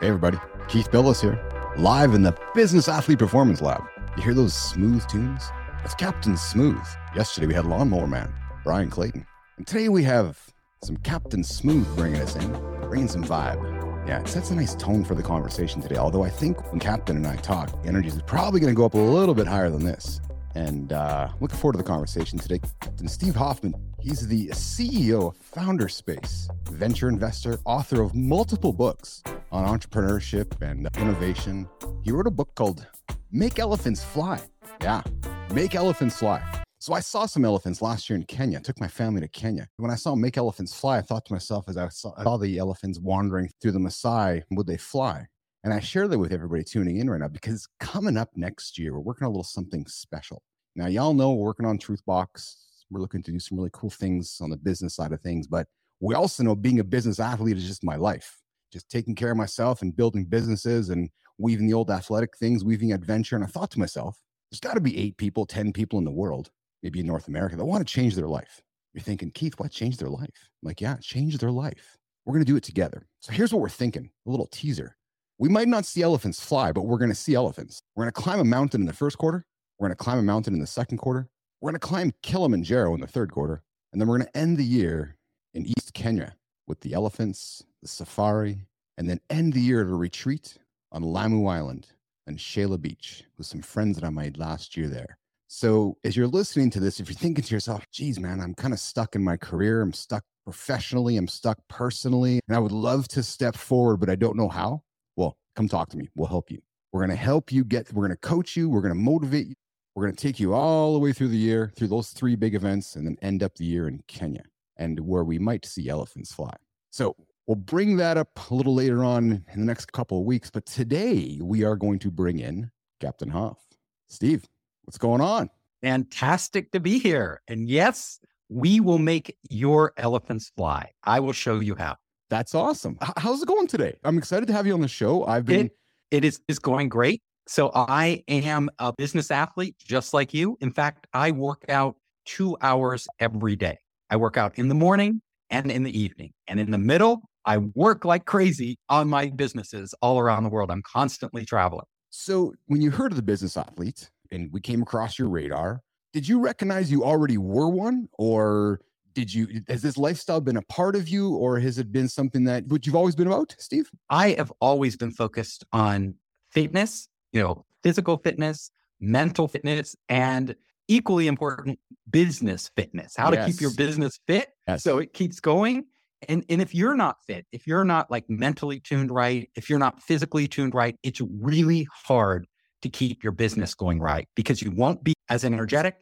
Hey, everybody. Keith Billis here, live in the Business Athlete Performance Lab. You hear those smooth tunes? That's Captain Smooth. Yesterday we had Lawnmower Man, Brian Clayton. And today we have some Captain Smooth bringing us in, bringing some vibe. Yeah, it sets a nice tone for the conversation today. Although I think when Captain and I talk, the energy is probably going to go up a little bit higher than this. And uh, looking forward to the conversation today. Captain Steve Hoffman, he's the CEO of Founderspace, venture investor, author of multiple books on entrepreneurship and innovation. He wrote a book called Make Elephants Fly. Yeah, Make Elephants Fly. So I saw some elephants last year in Kenya. I took my family to Kenya. When I saw Make Elephants Fly, I thought to myself as I saw, I saw the elephants wandering through the Maasai, would they fly? And I share that with everybody tuning in right now because coming up next year, we're working on a little something special. Now, y'all know we're working on Truthbox. We're looking to do some really cool things on the business side of things, but we also know being a business athlete is just my life, just taking care of myself and building businesses and weaving the old athletic things, weaving adventure. And I thought to myself, there's got to be eight people, 10 people in the world, maybe in North America, that want to change their life. You're thinking, Keith, what changed their life? I'm like, yeah, change their life. We're going to do it together. So here's what we're thinking a little teaser. We might not see elephants fly, but we're going to see elephants. We're going to climb a mountain in the first quarter. We're going to climb a mountain in the second quarter. We're going to climb Kilimanjaro in the third quarter. And then we're going to end the year in East Kenya with the elephants, the safari, and then end the year at a retreat on Lamu Island and Shela Beach with some friends that I made last year there. So as you're listening to this, if you're thinking to yourself, geez, man, I'm kind of stuck in my career. I'm stuck professionally. I'm stuck personally. And I would love to step forward, but I don't know how well, come talk to me. We'll help you. We're going to help you get, we're going to coach you. We're going to motivate you. We're going to take you all the way through the year, through those three big events, and then end up the year in Kenya and where we might see elephants fly. So we'll bring that up a little later on in the next couple of weeks. But today we are going to bring in Captain Hoff. Steve, what's going on? Fantastic to be here. And yes, we will make your elephants fly. I will show you how. That's awesome. how's it going today? I'm excited to have you on the show. I've been. It, it is is going great. So I am a business athlete, just like you. In fact, I work out two hours every day. I work out in the morning and in the evening, and in the middle, I work like crazy on my businesses all around the world. I'm constantly traveling. So when you heard of the business athlete and we came across your radar, did you recognize you already were one, or did you has this lifestyle been a part of you or has it been something that what you've always been about steve i have always been focused on fitness you know physical fitness mental fitness and equally important business fitness how yes. to keep your business fit yes. so it keeps going and and if you're not fit if you're not like mentally tuned right if you're not physically tuned right it's really hard to keep your business going right because you won't be as energetic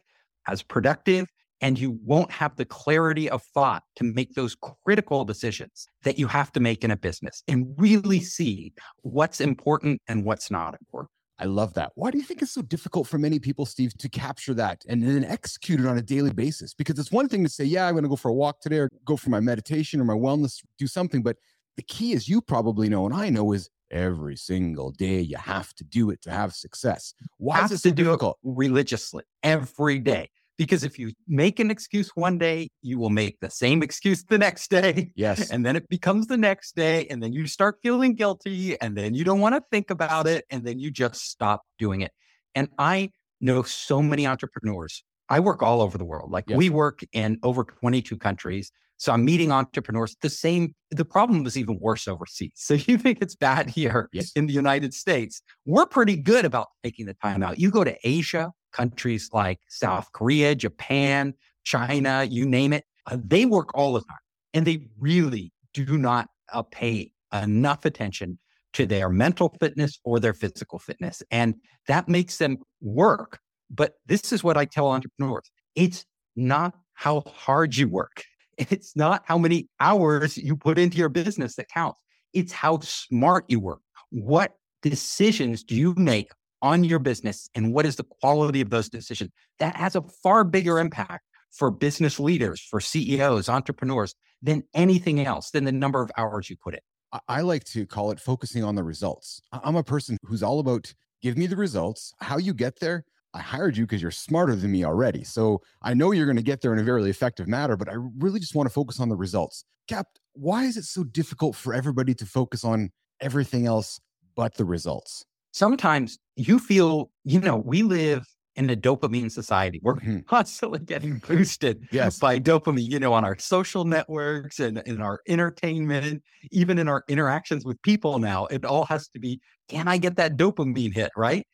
as productive and you won't have the clarity of thought to make those critical decisions that you have to make in a business and really see what's important and what's not important. I love that. Why do you think it's so difficult for many people, Steve, to capture that and then execute it on a daily basis? Because it's one thing to say, yeah, I'm going to go for a walk today or go for my meditation or my wellness, do something. But the key, as you probably know, and I know, is every single day you have to do it to have success. Why have is it so difficult? religiously every day. Because if you make an excuse one day, you will make the same excuse the next day. Yes. And then it becomes the next day. And then you start feeling guilty. And then you don't want to think about it. And then you just stop doing it. And I know so many entrepreneurs. I work all over the world. Like yes. we work in over 22 countries. So I'm meeting entrepreneurs. The same, the problem is even worse overseas. So you think it's bad here yes. in the United States. We're pretty good about taking the time out. You go to Asia, countries like South Korea, Japan, China, you name it, uh, they work all the time and they really do not uh, pay enough attention to their mental fitness or their physical fitness. And that makes them work. But this is what I tell entrepreneurs it's not how hard you work, it's not how many hours you put into your business that counts. It's how smart you work. What decisions do you make on your business and what is the quality of those decisions. That has a far bigger impact for business leaders, for CEOs, entrepreneurs than anything else, than the number of hours you put in. I like to call it focusing on the results. I'm a person who's all about give me the results, how you get there. I hired you because you're smarter than me already. So I know you're going to get there in a very effective manner, but I really just want to focus on the results. Cap, why is it so difficult for everybody to focus on everything else but the results. Sometimes you feel, you know, we live in a dopamine society. We're mm-hmm. constantly getting boosted yes. by dopamine, you know, on our social networks and in our entertainment, even in our interactions with people now. It all has to be, can I get that dopamine hit, right?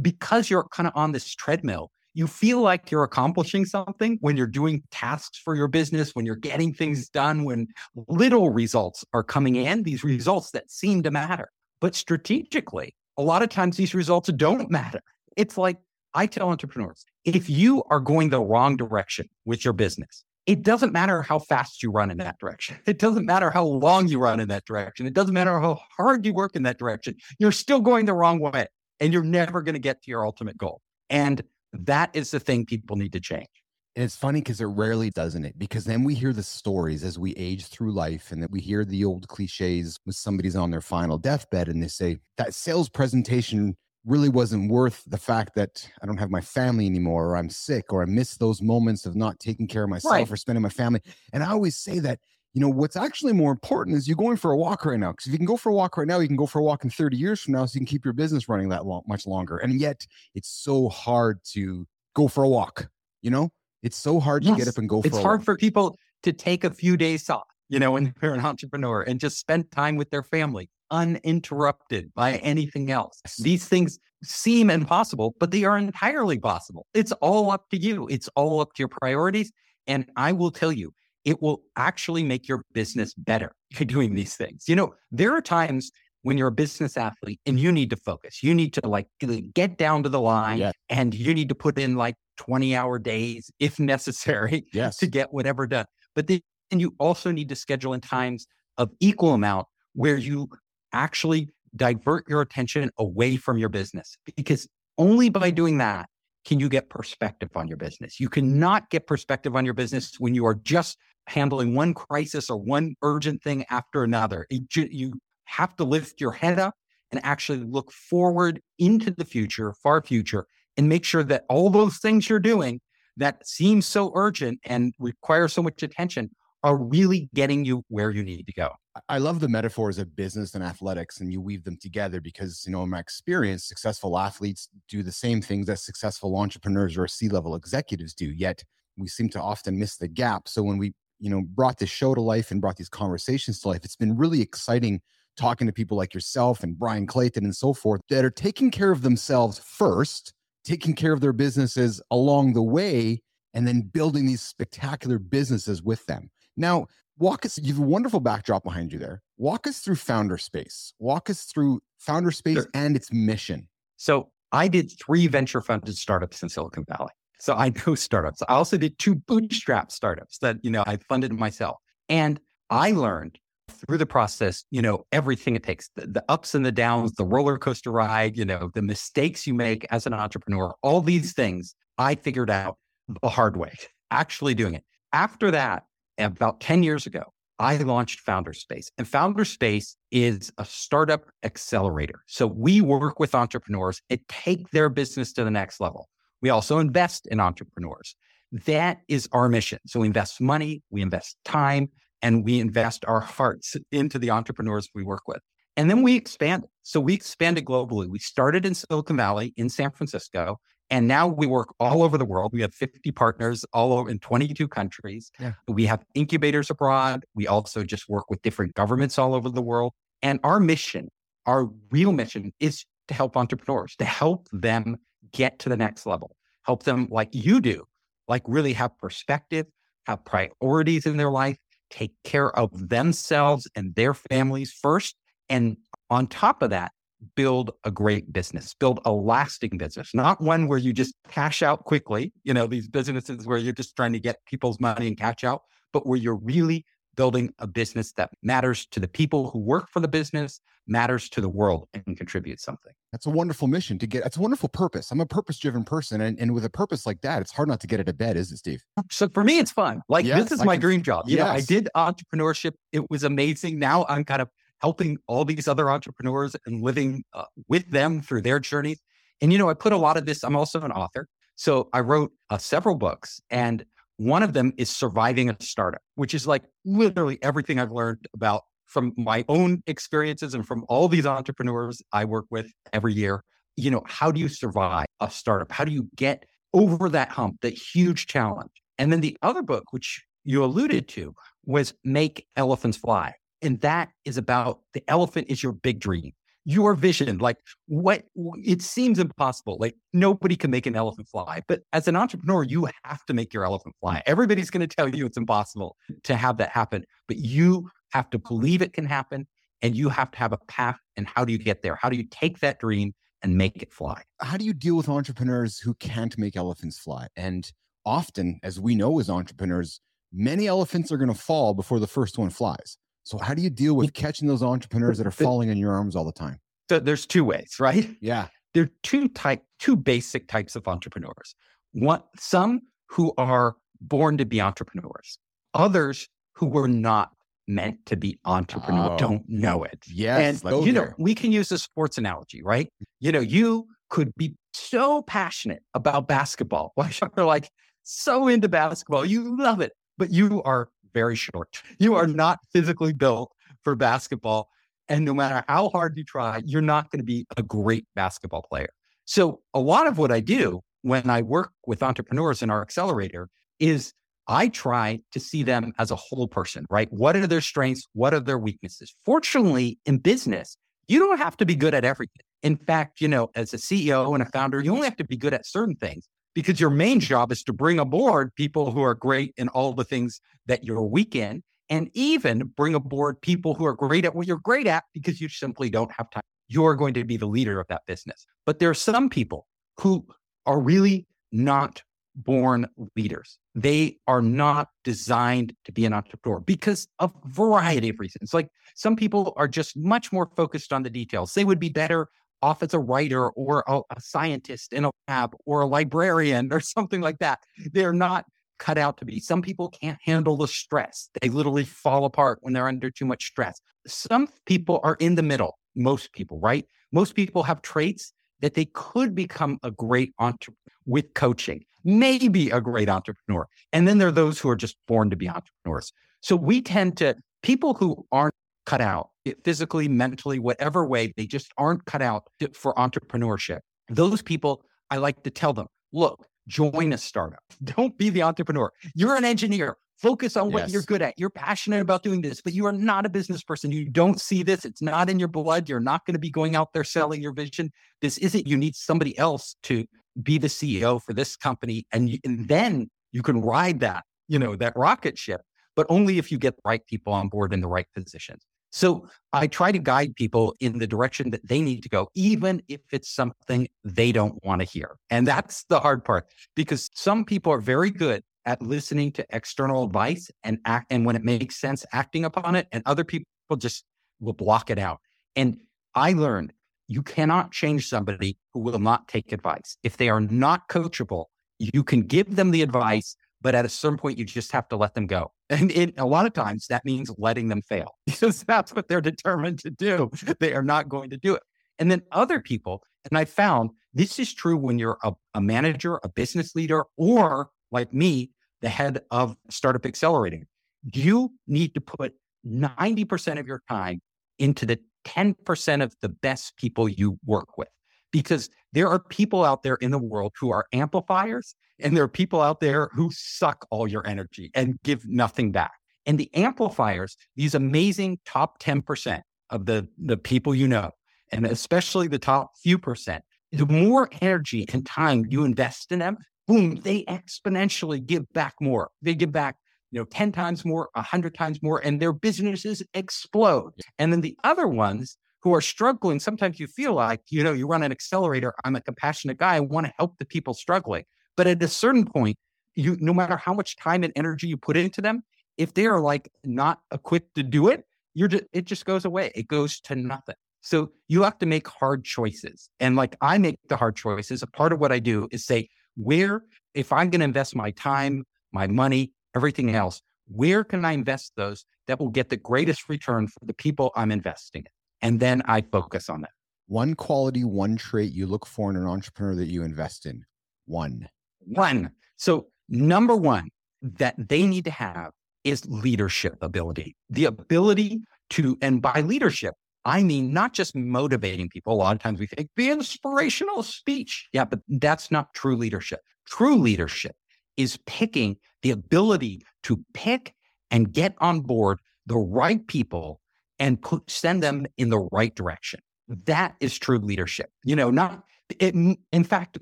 Because you're kind of on this treadmill, you feel like you're accomplishing something when you're doing tasks for your business, when you're getting things done, when little results are coming in, these results that seem to matter. But strategically, a lot of times these results don't matter. It's like I tell entrepreneurs if you are going the wrong direction with your business, it doesn't matter how fast you run in that direction. It doesn't matter how long you run in that direction. It doesn't matter how hard you work in that direction. You're still going the wrong way and you're never going to get to your ultimate goal. And that is the thing people need to change. And it's funny because it rarely doesn't it? Because then we hear the stories as we age through life and that we hear the old cliches when somebody's on their final deathbed and they say that sales presentation really wasn't worth the fact that I don't have my family anymore or I'm sick or I miss those moments of not taking care of myself right. or spending my family. And I always say that, you know, what's actually more important is you're going for a walk right now. Because if you can go for a walk right now, you can go for a walk in 30 years from now so you can keep your business running that long, much longer. And yet it's so hard to go for a walk, you know? It's so hard yes. to get up and go for It's hard for people to take a few days off, you know, when they're an entrepreneur and just spend time with their family uninterrupted by anything else. These things seem impossible, but they are entirely possible. It's all up to you. It's all up to your priorities. And I will tell you, it will actually make your business better by doing these things. You know, there are times when you're a business athlete and you need to focus, you need to like get down to the line yes. and you need to put in like 20 hour days if necessary yes. to get whatever done. But then you also need to schedule in times of equal amount where you actually divert your attention away from your business because only by doing that can you get perspective on your business. You cannot get perspective on your business when you are just handling one crisis or one urgent thing after another. It, you have to lift your head up and actually look forward into the future, far future, and make sure that all those things you're doing that seem so urgent and require so much attention are really getting you where you need to go. I love the metaphors of business and athletics, and you weave them together because, you know, in my experience, successful athletes do the same things that successful entrepreneurs or C level executives do. Yet we seem to often miss the gap. So when we, you know, brought this show to life and brought these conversations to life, it's been really exciting talking to people like yourself and Brian Clayton and so forth that are taking care of themselves first, taking care of their businesses along the way, and then building these spectacular businesses with them. Now, walk us, you have a wonderful backdrop behind you there. Walk us through Founder Space. Walk us through Founder Space sure. and its mission. So, I did three venture funded startups in Silicon Valley. So, I know startups. I also did two bootstrap startups that, you know, I funded myself. And I learned through the process, you know, everything it takes the, the, ups and the downs, the roller coaster ride, you know, the mistakes you make as an entrepreneur, all these things I figured out the hard way, actually doing it. After that, about 10 years ago, I launched Founder Space. And Founder Space is a startup accelerator. So we work with entrepreneurs and take their business to the next level. We also invest in entrepreneurs. That is our mission. So we invest money, we invest time, and we invest our hearts into the entrepreneurs we work with. And then we expanded. So we expanded globally. We started in Silicon Valley in San Francisco. And now we work all over the world. We have 50 partners all over in 22 countries. Yeah. We have incubators abroad. We also just work with different governments all over the world. And our mission, our real mission is to help entrepreneurs, to help them get to the next level, help them like you do, like really have perspective, have priorities in their life, take care of themselves and their families first. And on top of that, build a great business, build a lasting business, not one where you just cash out quickly, you know, these businesses where you're just trying to get people's money and cash out, but where you're really building a business that matters to the people who work for the business, matters to the world, and contributes something. That's a wonderful mission to get. That's a wonderful purpose. I'm a purpose driven person. And, and with a purpose like that, it's hard not to get out of bed, is it, Steve? So for me, it's fun. Like yes, this is I my can, dream job. You yes. know, I did entrepreneurship. It was amazing. Now I'm kind of helping all these other entrepreneurs and living uh, with them through their journeys. And, you know, I put a lot of this, I'm also an author. So I wrote uh, several books, and one of them is Surviving a Startup, which is like literally everything I've learned about from my own experiences and from all these entrepreneurs I work with every year. You know, how do you survive a startup? How do you get over that hump, that huge challenge? And then the other book, which you alluded to, was Make Elephants Fly. And that is about the elephant is your big dream, your vision. Like what it seems impossible. Like nobody can make an elephant fly. But as an entrepreneur, you have to make your elephant fly. Everybody's going to tell you it's impossible to have that happen. But you have to believe it can happen and you have to have a path. And how do you get there? How do you take that dream and make it fly? How do you deal with entrepreneurs who can't make elephants fly? And often, as we know as entrepreneurs, many elephants are going to fall before the first one flies. So how do you deal with catching those entrepreneurs that are falling in your arms all the time? So there's two ways, right? Yeah. There are two type, two basic types of entrepreneurs. One, some who are born to be entrepreneurs, others who were not meant to be entrepreneur oh, don't know it. Yes. And you know, we can use a sports analogy, right? You know, you could be so passionate about basketball. Like you're like so into basketball. You love it, but you are very short. You are not physically built for basketball. And no matter how hard you try, you're not going to be a great basketball player. So, a lot of what I do when I work with entrepreneurs in our accelerator is I try to see them as a whole person, right? What are their strengths? What are their weaknesses? Fortunately, in business, you don't have to be good at everything. In fact, you know, as a CEO and a founder, you only have to be good at certain things because your main job is to bring aboard people who are great in all the things that you're weak in, and even bring aboard people who are great at what you're great at because you simply don't have time. You're going to be the leader of that business. But there are some people who are really not born leaders. They are not designed to be an entrepreneur because of a variety of reasons. Like some people are just much more focused on the details. They would be better off as a writer or a, a scientist in a lab or a librarian or something like that. They're not cut out to be. Some people can't handle the stress. They literally fall apart when they're under too much stress. Some people are in the middle. Most people, right? Most people have traits that they could become a great entrepreneur with coaching, maybe a great entrepreneur. And then there are those who are just born to be entrepreneurs. So we tend to, people who aren't cut out physically, mentally, whatever way, they just aren't cut out for entrepreneurship. Those people, I like to tell them, look, join a startup. Don't be the entrepreneur. You're an engineer. Focus on what yes. you're good at. You're passionate about doing this, but you are not a business person. You don't see this. It's not in your blood. You're not going to be going out there selling your vision. This isn't, you need somebody else to be the CEO for this company. And, you, and then you can ride that, you know, that rocket ship, but only if you get the right people on board in the right positions. So I try to guide people in the direction that they need to go, even if it's something they don't want to hear. And that's the hard part because some people are very good at listening to external advice and act, and when it makes sense, acting upon it. And other people just will block it out. And I learned you cannot change somebody who will not take advice. If they are not coachable, you can give them the advice, but at a certain point, you just have to let them go. And it, a lot of times that means letting them fail because that's what they're determined to do. They are not going to do it. And then other people, and I found this is true when you're a, a manager, a business leader, or like me, the head of Startup Accelerating. You need to put 90% of your time into the 10% of the best people you work with because there are people out there in the world who are amplifiers and there are people out there who suck all your energy and give nothing back. And the amplifiers, these amazing top 10% of the, the people you know, and especially the top few percent, the more energy and time you invest in them, boom, they exponentially give back more. They give back, you know, 10 times more, 100 times more, and their businesses explode. And then the other ones who are struggling, sometimes you feel like, you know, you run an accelerator. I'm a compassionate guy. I want to help the people struggling. But at a certain point, you no matter how much time and energy you put into them, if they are like not equipped to do it, you're just, it just goes away. It goes to nothing. So you have to make hard choices. And like I make the hard choices. A part of what I do is say, where, if I'm going to invest my time, my money, everything else, where can I invest those that will get the greatest return for the people I'm investing in? And then I focus on that. One quality, one trait you look for in an entrepreneur that you invest in. One. One. So, number one that they need to have is leadership ability, the ability to, and by leadership, I mean not just motivating people. A lot of times we think the inspirational speech. Yeah, but that's not true leadership. True leadership is picking the ability to pick and get on board the right people and put, send them in the right direction. That is true leadership. You know, not it, in fact,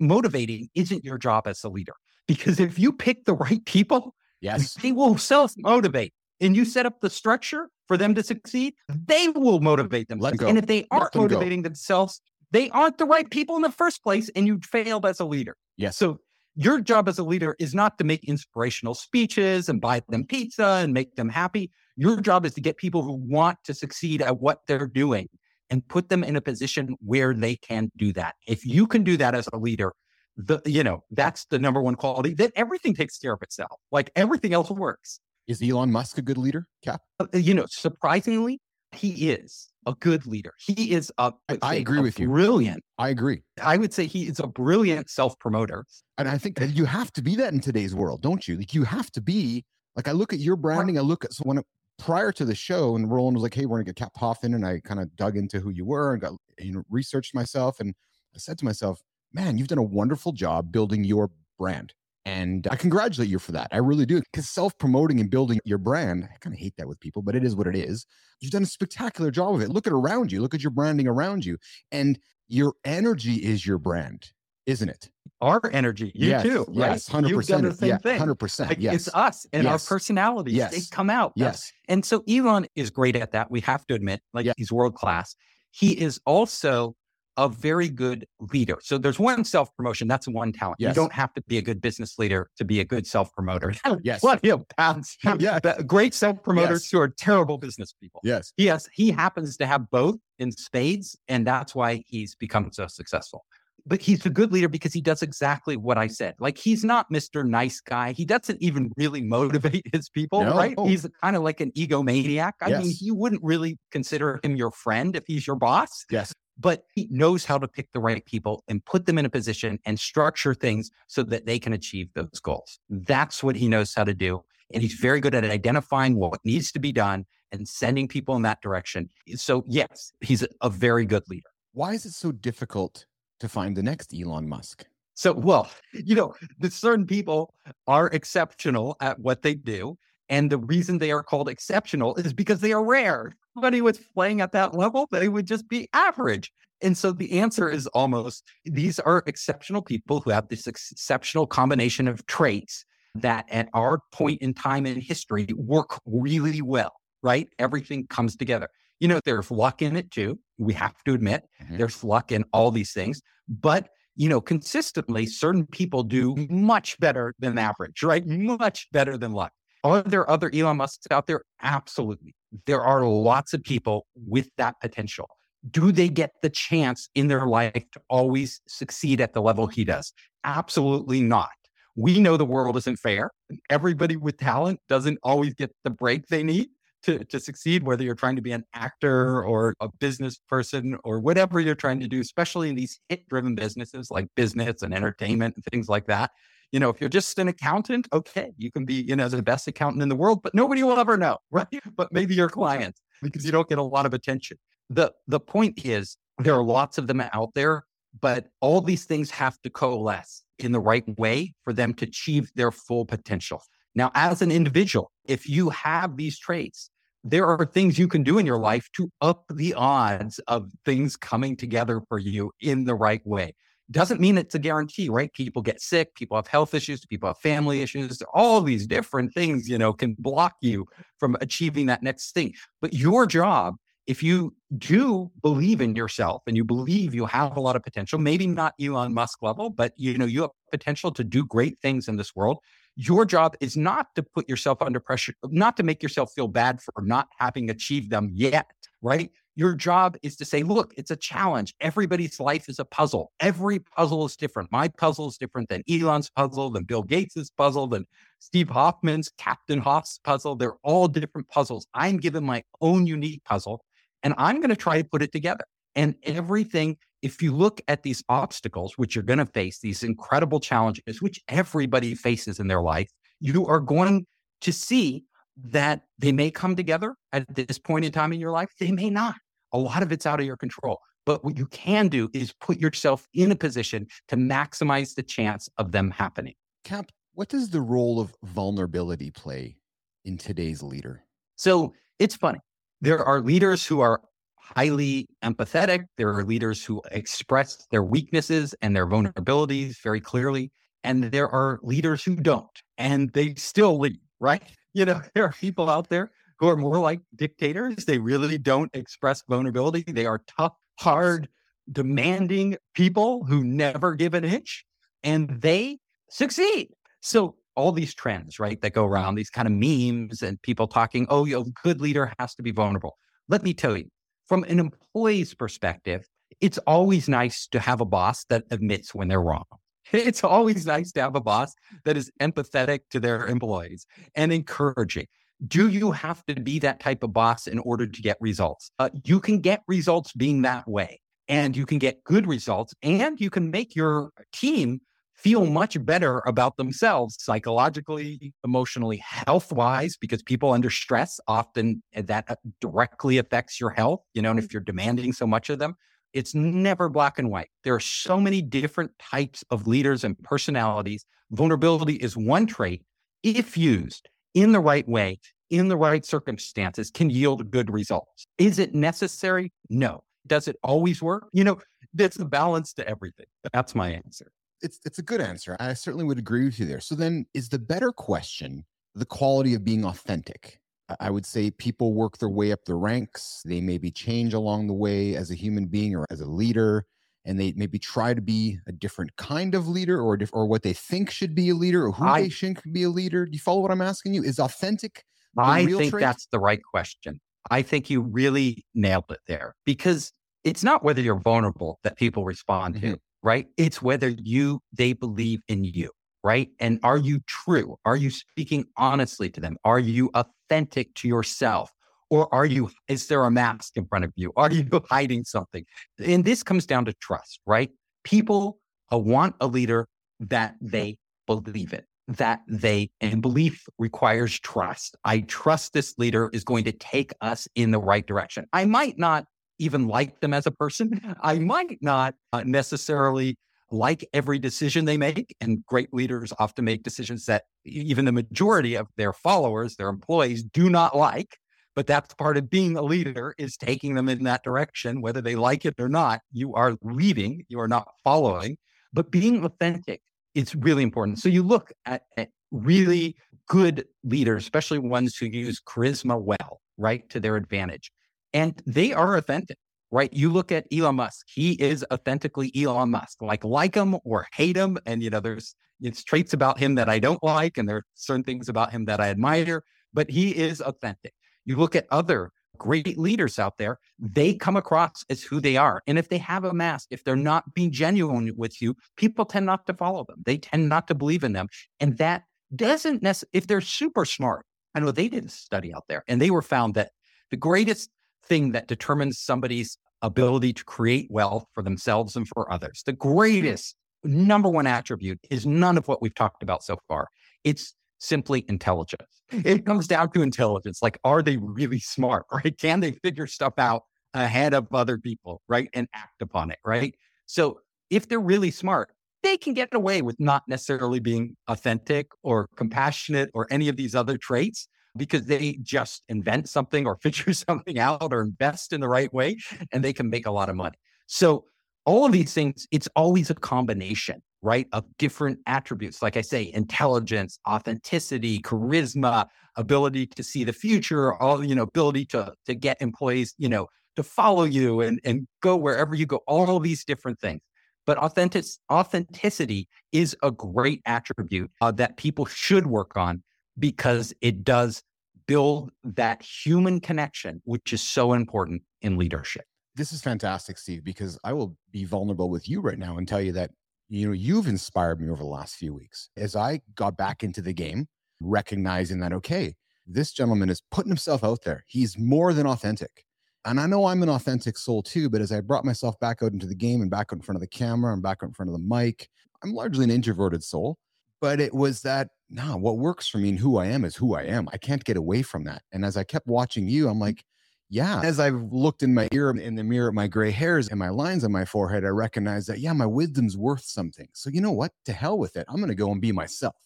motivating isn't your job as a leader because if you pick the right people, yes, they will self motivate and you set up the structure for them to succeed, they will motivate themselves. And if they aren't them motivating go. themselves, they aren't the right people in the first place and you failed as a leader. Yes. So your job as a leader is not to make inspirational speeches and buy them pizza and make them happy. Your job is to get people who want to succeed at what they're doing and put them in a position where they can do that. If you can do that as a leader, the you know, that's the number one quality, then everything takes care of itself. Like everything else works. Is Elon Musk a good leader, Cap? Uh, you know, surprisingly, he is a good leader. He is a. I, I agree with you. Brilliant. I agree. I would say he is a brilliant self promoter. And I think that you have to be that in today's world, don't you? Like you have to be like I look at your branding. I look at so when prior to the show, and Roland was like, "Hey, we're gonna get Cap Hoffman," and I kind of dug into who you were and got you know researched myself, and I said to myself, "Man, you've done a wonderful job building your brand." And I congratulate you for that. I really do. Because self promoting and building your brand, I kind of hate that with people, but it is what it is. You've done a spectacular job of it. Look at around you, look at your branding around you. And your energy is your brand, isn't it? Our energy, you yes, too. Yes, right? 100%. You've done the same yeah, thing. 100%. Like, yes. It's us and yes. our personalities. Yes. They come out. Yes. And so Elon is great at that. We have to admit, like he's world class. He is also a very good leader. So there's one self promotion. That's one talent. Yes. You don't have to be a good business leader to be a good self promoter. yes. Plenty of paths. yeah. Great self promoters yes. who are terrible business people. Yes. Yes. He happens to have both in spades. And that's why he's become so successful. But he's a good leader because he does exactly what I said. Like he's not Mr. Nice Guy. He doesn't even really motivate his people, no. right? He's kind of like an egomaniac. I yes. mean, you wouldn't really consider him your friend if he's your boss. Yes but he knows how to pick the right people and put them in a position and structure things so that they can achieve those goals. That's what he knows how to do. And he's very good at identifying what needs to be done and sending people in that direction. So, yes, he's a very good leader. Why is it so difficult to find the next Elon Musk? So, well, you know, the certain people are exceptional at what they do. And the reason they are called exceptional is because they are rare. Somebody was playing at that level, they would just be average. And so the answer is almost these are exceptional people who have this exceptional combination of traits that at our point in time in history work really well, right? Everything comes together. You know, there's luck in it too. We have to admit mm-hmm. there's luck in all these things, but you know, consistently certain people do much better than average, right? Much better than luck. Are there other Elon Musks out there? Absolutely. There are lots of people with that potential. Do they get the chance in their life to always succeed at the level he does? Absolutely not. We know the world isn't fair. Everybody with talent doesn't always get the break they need to, to succeed, whether you're trying to be an actor or a business person or whatever you're trying to do, especially in these hit driven businesses like business and entertainment and things like that you know, if you're just an accountant, okay, you can be, you know, the best accountant in the world, but nobody will ever know, right? But maybe your client, because you don't get a lot of attention. The the point is there are lots of them out there, but all these things have to coalesce in the right way for them to achieve their full potential. Now, as an individual, if you have these traits, there are things you can do in your life to up the odds of things coming together for you in the right way doesn't mean it's a guarantee, right? People get sick, people have health issues, people have family issues, all these different things, you know, can block you from achieving that next thing. But your job, if you do believe in yourself and you believe you have a lot of potential, maybe not Elon Musk level, but you know, you have potential to do great things in this world. Your job is not to put yourself under pressure, not to make yourself feel bad for not having achieved them yet, right? Your job is to say, look, it's a challenge. Everybody's life is a puzzle. Every puzzle is different. My puzzle is different than Elon's puzzle, than Bill Gates's puzzle, than Steve Hoffman's, Captain Hoff's puzzle. They're all different puzzles. I'm given my own unique puzzle, and I'm going to try to put it together. And everything, if you look at these obstacles, which you're going to face, these incredible challenges, which everybody faces in their life, you are going to see that they may come together at this point in time in your life. They may not. A lot of it's out of your control. But what you can do is put yourself in a position to maximize the chance of them happening. Cap, what does the role of vulnerability play in today's leader? So it's funny. There are leaders who are highly empathetic. There are leaders who express their weaknesses and their vulnerabilities very clearly. And there are leaders who don't, and they still lead, right? You know, there are people out there who are more like dictators. They really don't express vulnerability. They are tough, hard, demanding people who never give an inch and they succeed. So all these trends, right, that go around, these kind of memes and people talking, oh, a good leader has to be vulnerable. Let me tell you, from an employee's perspective, it's always nice to have a boss that admits when they're wrong. It's always nice to have a boss that is empathetic to their employees and encouraging. Do you have to be that type of boss in order to get results? Uh, you can get results being that way, and you can get good results, and you can make your team feel much better about themselves psychologically, emotionally, health wise, because people under stress often eh, that uh, directly affects your health, you know, and if you're demanding so much of them, it's never black and white. There are so many different types of leaders and personalities. Vulnerability is one trait, if used in the right way, in the right circumstances, can yield good results. Is it necessary? No. Does it always work? You know, there's a balance to everything. That's my answer it's it's a good answer. I certainly would agree with you there. So then is the better question the quality of being authentic? I would say people work their way up the ranks. They maybe change along the way as a human being or as a leader, and they maybe try to be a different kind of leader or diff- or what they think should be a leader or who I, they think could be a leader. Do you follow what I'm asking you? Is authentic? I think trait? that's the right question. I think you really nailed it there because it's not whether you're vulnerable that people respond to. Mm-hmm right? It's whether you, they believe in you, right? And are you true? Are you speaking honestly to them? Are you authentic to yourself? Or are you, is there a mask in front of you? Are you hiding something? And this comes down to trust, right? People uh, want a leader that they believe in, that they, and belief requires trust. I trust this leader is going to take us in the right direction. I might not even like them as a person. I might not uh, necessarily like every decision they make. And great leaders often make decisions that even the majority of their followers, their employees, do not like. But that's part of being a leader is taking them in that direction, whether they like it or not. You are leading, you are not following. But being authentic is really important. So you look at, at really good leaders, especially ones who use charisma well, right, to their advantage and they are authentic, right? You look at Elon Musk, he is authentically Elon Musk, like like him or hate him. And, you know, there's it's traits about him that I don't like, and there are certain things about him that I admire, but he is authentic. You look at other great leaders out there, they come across as who they are. And if they have a mask, if they're not being genuine with you, people tend not to follow them. They tend not to believe in them. And that doesn't necessarily, if they're super smart, I know they did a study out there and they were found that the greatest thing that determines somebody's ability to create wealth for themselves and for others. The greatest number one attribute is none of what we've talked about so far. It's simply intelligence. It comes down to intelligence. Like, are they really smart, right? Can they figure stuff out ahead of other people, right? And act upon it, right? So if they're really smart, they can get away with not necessarily being authentic or compassionate or any of these other traits because they just invent something or figure something out or invest in the right way and they can make a lot of money. So, all of these things, it's always a combination, right, of different attributes. Like I say, intelligence, authenticity, charisma, ability to see the future, all, you know, ability to, to get employees, you know, to follow you and, and go wherever you go, all these different things. But authentic, authenticity is a great attribute uh, that people should work on because it does build that human connection, which is so important in leadership. This is fantastic, Steve, because I will be vulnerable with you right now and tell you that you know you've inspired me over the last few weeks as I got back into the game, recognizing that okay, this gentleman is putting himself out there. He's more than authentic. And I know I'm an authentic soul too, but as I brought myself back out into the game and back in front of the camera and back in front of the mic, I'm largely an introverted soul. But it was that nah, what works for me and who I am is who I am. I can't get away from that. And as I kept watching you, I'm mm. like, yeah. As I've looked in my ear, in the mirror at my gray hairs and my lines on my forehead, I recognize that, yeah, my wisdom's worth something. So you know what? To hell with it. I'm going to go and be myself.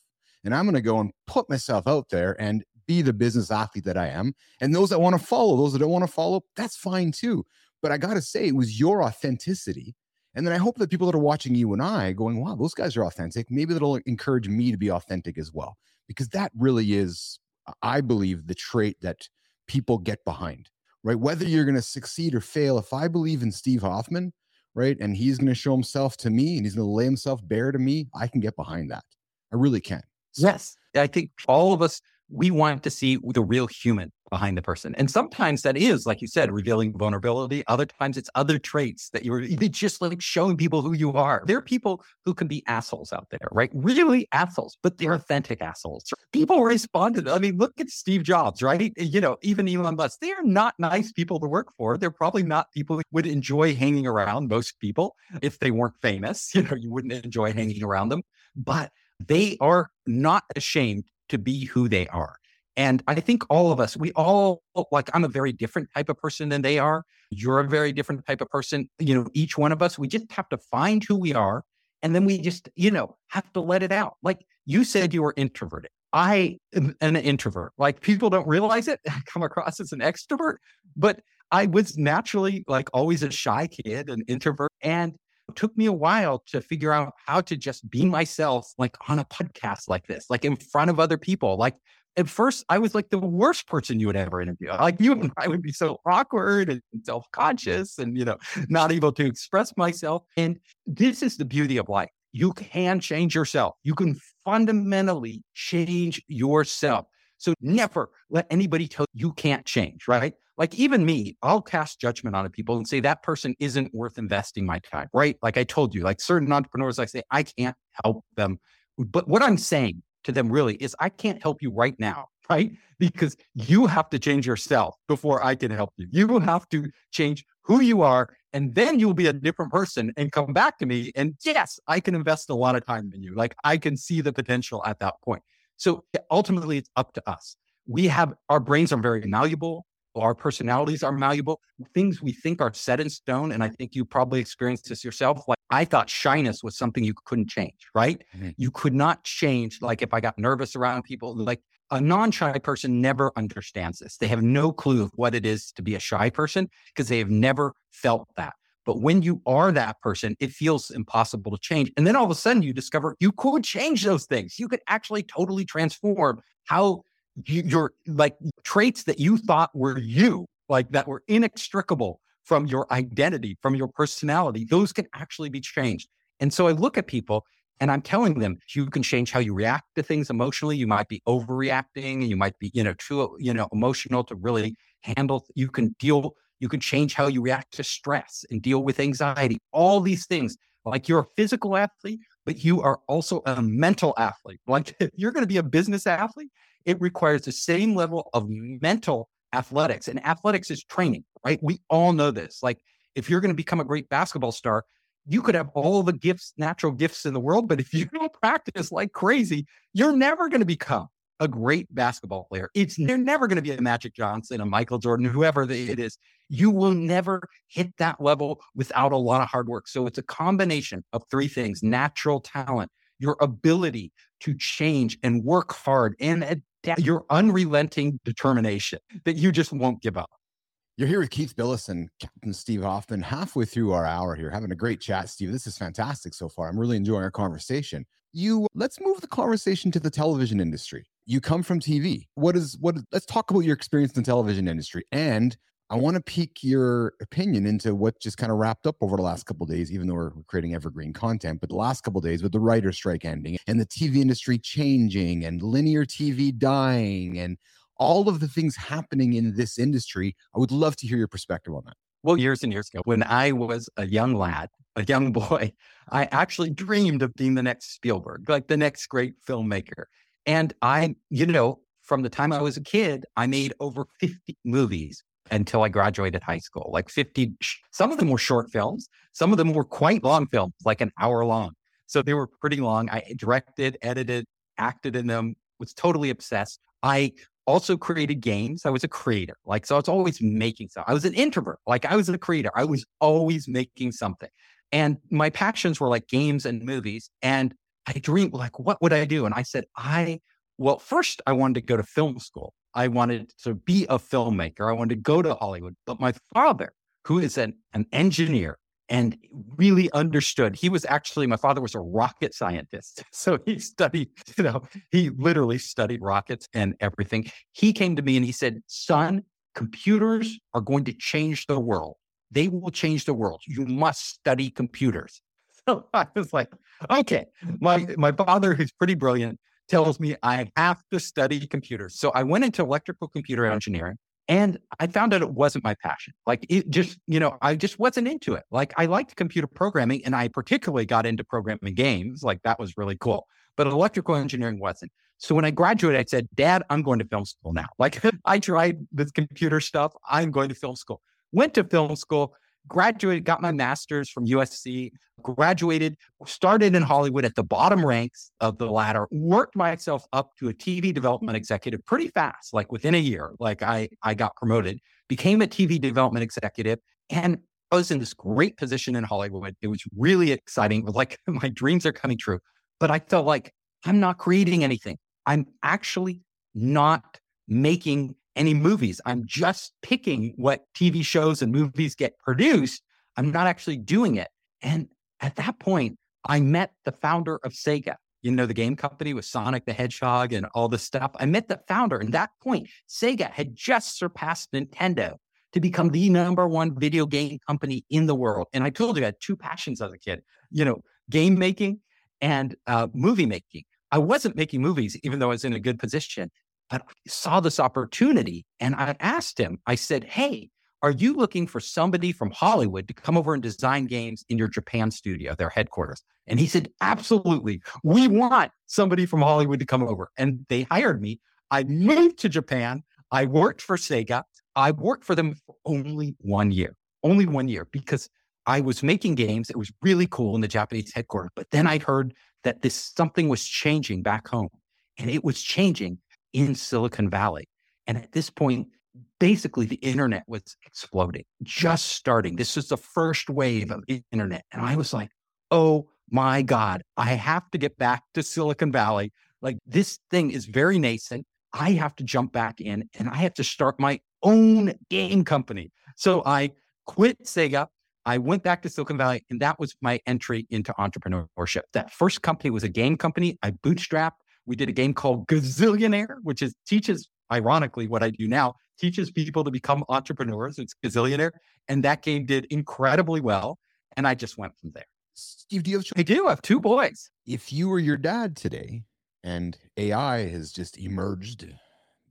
And I'm going to go and put myself out there and be the business athlete that I am. And those that want to follow, those that don't want to follow, that's fine too. But I got to say, it was your authenticity. And then I hope that people that are watching you and I going, wow, those guys are authentic. Maybe that'll encourage me to be authentic as well. Because that really is, I believe, the trait that people get behind, right? Whether you're going to succeed or fail, if I believe in Steve Hoffman, right, and he's going to show himself to me and he's going to lay himself bare to me, I can get behind that. I really can. Yes. I think all of us we want to see the real human behind the person. And sometimes that is, like you said, revealing vulnerability. Other times it's other traits that you're just like showing people who you are. There are people who can be assholes out there, right? Really assholes, but they're authentic assholes. People responded. I mean, look at Steve Jobs, right? You know, even Elon Musk, they're not nice people to work for. They're probably not people who would enjoy hanging around most people if they weren't famous. You know, you wouldn't enjoy hanging around them, but they are not ashamed to be who they are. And I think all of us, we all like, I'm a very different type of person than they are. You're a very different type of person. You know, each one of us, we just have to find who we are. And then we just, you know, have to let it out. Like you said, you were introverted. I am an introvert. Like people don't realize it. I come across as an extrovert, but I was naturally like always a shy kid, an introvert. And took me a while to figure out how to just be myself, like on a podcast like this, like in front of other people. Like at first, I was like the worst person you would ever interview. Like you and I would be so awkward and self conscious and, you know, not able to express myself. And this is the beauty of life. You can change yourself. You can fundamentally change yourself. So never let anybody tell you you can't change, right? Like even me, I'll cast judgment on people and say that person isn't worth investing my time, right? Like I told you, like certain entrepreneurs, I say, I can't help them. But what I'm saying to them really is, I can't help you right now, right? Because you have to change yourself before I can help you. You have to change who you are, and then you'll be a mm-hmm. different person and come back to me. And yes, I can invest a lot of time in you. Like I can see the potential at that point. So ultimately, it's up to us. We have our brains are very malleable our personalities are malleable. Things we think are set in stone. And I think you probably experienced this yourself. Like I thought shyness was something you couldn't change, right? Mm-hmm. You could not change. Like if I got nervous around people, like a non shy person never understands this. They have no clue of what it is to be a shy person because they have never felt that. But when you are that person, it feels impossible to change. And then all of a sudden you discover you could change those things. You could actually totally transform how your like traits that you thought were you, like that were inextricable from your identity, from your personality, those can actually be changed. And so I look at people and I'm telling them you can change how you react to things emotionally. You might be overreacting, and you might be, you know, too, you know, emotional to really handle. You can deal, you can change how you react to stress and deal with anxiety. All these things. Like you're a physical athlete, but you are also a mental athlete. Like you're going to be a business athlete, it requires the same level of mental athletics. And athletics is training, right? We all know this. Like, if you're going to become a great basketball star, you could have all the gifts, natural gifts in the world, but if you don't practice like crazy, you're never going to become a great basketball player. It's you're never going to be a Magic Johnson, a Michael Jordan, whoever it is. You will never hit that level without a lot of hard work. So it's a combination of three things: natural talent, your ability to change and work hard, and your unrelenting determination that you just won't give up. You're here with Keith Billis and Captain Steve Hoffman, halfway through our hour here, having a great chat, Steve. This is fantastic so far. I'm really enjoying our conversation. You let's move the conversation to the television industry. You come from TV. What is what? Let's talk about your experience in the television industry and I want to pique your opinion into what just kind of wrapped up over the last couple days, even though we're creating evergreen content. But the last couple days with the writer strike ending and the TV industry changing and linear TV dying and all of the things happening in this industry, I would love to hear your perspective on that. Well, years and years ago, when I was a young lad, a young boy, I actually dreamed of being the next Spielberg, like the next great filmmaker. And I, you know, from the time I was a kid, I made over 50 movies until I graduated high school, like 50. Some of them were short films, some of them were quite long films, like an hour long. So they were pretty long. I directed, edited, acted in them, was totally obsessed. I also created games. I was a creator. Like, so I was always making stuff. I was an introvert. Like, I was a creator. I was always making something. And my passions were like games and movies. And I dreamed, like, what would I do? And I said, I, well, first, I wanted to go to film school. I wanted to be a filmmaker. I wanted to go to Hollywood. But my father, who is an, an engineer and really understood, he was actually, my father was a rocket scientist. So he studied, you know, he literally studied rockets and everything. He came to me and he said, son, computers are going to change the world. They will change the world. You must study computers. So I was like, okay. My my father, who's pretty brilliant, tells me I have to study computers. So I went into electrical computer engineering and I found out it wasn't my passion. Like it just, you know, I just wasn't into it. Like I liked computer programming and I particularly got into programming games. Like that was really cool. But electrical engineering wasn't. So when I graduated, I said, Dad, I'm going to film school now. Like I tried this computer stuff. I'm going to film school. Went to film school graduated, got my master's from USC, graduated, started in Hollywood at the bottom ranks of the ladder, worked myself up to a TV development mm. executive pretty fast, like within a year. Like I, I got promoted, became a TV development executive, and I was in this great position in Hollywood. It was really exciting. Like my dreams are coming true, but I felt like I'm not creating anything. I'm actually not making any movies. I'm just picking what TV shows and movies get produced. I'm not actually doing it. And at that point, I met the founder of Sega, you know, the game company with Sonic the Hedgehog and all this stuff. I met the founder. And that point, Sega had just surpassed Nintendo to become the number one video game company in the world. And I told you I had two passions as a kid, you know, game making and uh, movie making. I wasn't making movies, even though I was in a good position. But I saw this opportunity and I asked him, I said, Hey, are you looking for somebody from Hollywood to come over and design games in your Japan studio, their headquarters? And he said, Absolutely. We want somebody from Hollywood to come over. And they hired me. I moved to Japan. I worked for Sega. I worked for them for only one year, only one year, because I was making games. It was really cool in the Japanese headquarters. But then I heard that this something was changing back home. And it was changing in Silicon Valley. And at this point, basically the internet was exploding, just starting. This was the first wave of internet. And I was like, oh my God, I have to get back to Silicon Valley. Like this thing is very nascent. I have to jump back in and I have to start my own game company. So I quit Sega. I went back to Silicon Valley and that was my entry into entrepreneurship. That first company was a game company. I bootstrapped we did a game called Gazillionaire, which is teaches, ironically, what I do now, teaches people to become entrepreneurs. It's Gazillionaire. And that game did incredibly well. And I just went from there. Steve, do you have I do. I have two boys. If you were your dad today and AI has just emerged,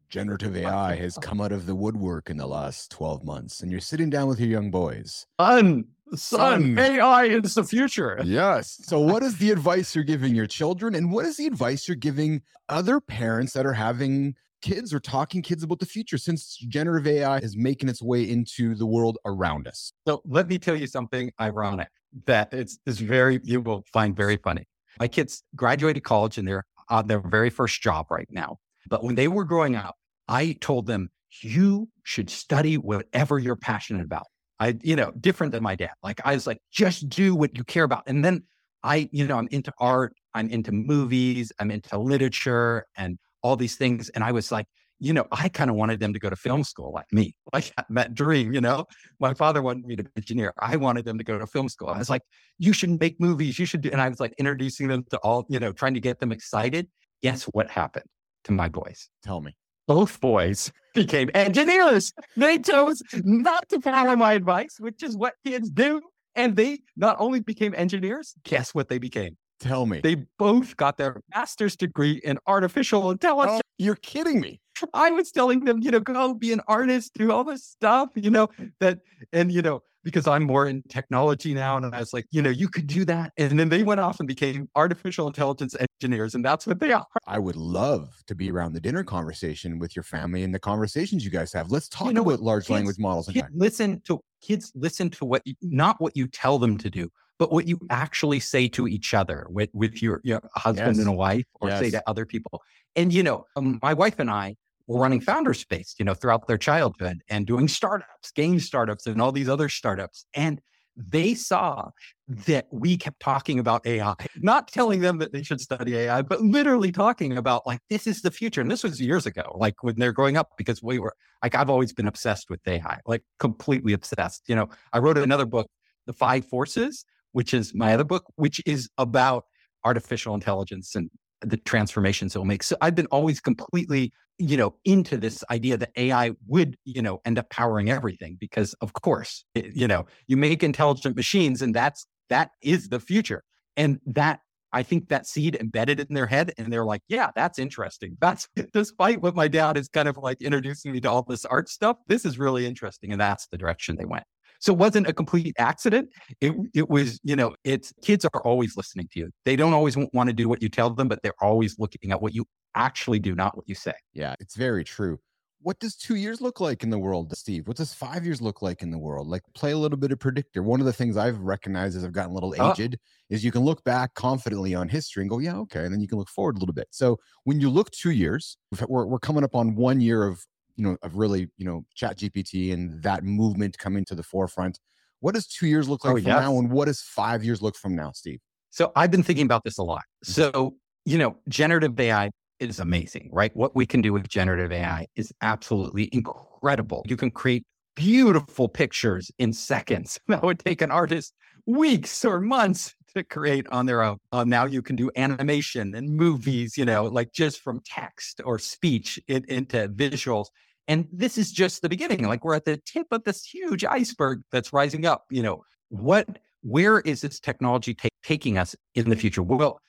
generative AI has come out of the woodwork in the last 12 months, and you're sitting down with your young boys. Son, son, AI is the future. Yes. So, what is the advice you're giving your children, and what is the advice you're giving other parents that are having kids or talking kids about the future since generative AI is making its way into the world around us? So, let me tell you something ironic that it's, it's very, you will find very funny. My kids graduated college and they're on their very first job right now. But when they were growing up, I told them, you should study whatever you're passionate about. I, you know, different than my dad. Like I was like, just do what you care about. And then I, you know, I'm into art, I'm into movies, I'm into literature and all these things. And I was like, you know, I kind of wanted them to go to film school like me, like that dream, you know. My father wanted me to be an engineer. I wanted them to go to film school. I was like, you should make movies. You should do. And I was like introducing them to all, you know, trying to get them excited. Guess what happened to my boys? Tell me both boys became engineers. They chose not to follow my advice, which is what kids do. And they not only became engineers, guess what they became? Tell me. They both got their master's degree in artificial oh, intelligence. Oh, you're kidding me. I was telling them, you know, go be an artist, do all this stuff, you know, that, and, you know, because I'm more in technology now. And I was like, you know, you could do that. And then they went off and became artificial intelligence engineers. And that's what they are. I would love to be around the dinner conversation with your family and the conversations you guys have. Let's talk you know about large kids, language models. Kids listen to kids listen to what you, not what you tell them to do, but what you actually say to each other with, with your, your husband yes. and a wife or yes. say to other people. And, you know, um, my wife and I were running founder space, you know, throughout their childhood and doing startups, game startups and all these other startups. And they saw that we kept talking about AI, not telling them that they should study AI, but literally talking about like, this is the future. And this was years ago, like when they're growing up, because we were like, I've always been obsessed with AI, like completely obsessed. You know, I wrote another book, The Five Forces, which is my other book, which is about artificial intelligence and the transformations it will make. So I've been always completely, you know, into this idea that AI would, you know, end up powering everything because of course, it, you know, you make intelligent machines and that's that is the future. And that I think that seed embedded in their head and they're like, yeah, that's interesting. That's despite what my dad is kind of like introducing me to all this art stuff, this is really interesting. And that's the direction they went. So it wasn't a complete accident. It, it was, you know, it's kids are always listening to you. They don't always want to do what you tell them, but they're always looking at what you actually do, not what you say. Yeah, it's very true. What does two years look like in the world, Steve? What does five years look like in the world? Like play a little bit of predictor. One of the things I've recognized as I've gotten a little uh aged is you can look back confidently on history and go, yeah, okay. And then you can look forward a little bit. So when you look two years, we're, we're coming up on one year of you know, of really, you know, ChatGPT and that movement coming to the forefront. What does two years look like oh, from yes. now? And what does five years look from now, Steve? So I've been thinking about this a lot. Mm-hmm. So, you know, generative AI is amazing, right? What we can do with generative AI is absolutely incredible. You can create beautiful pictures in seconds. That would take an artist weeks or months to create on their own. Uh, now you can do animation and movies, you know, like just from text or speech in, into visuals. And this is just the beginning. Like we're at the tip of this huge iceberg that's rising up. You know, what, where is this technology ta- taking us in the future? Well,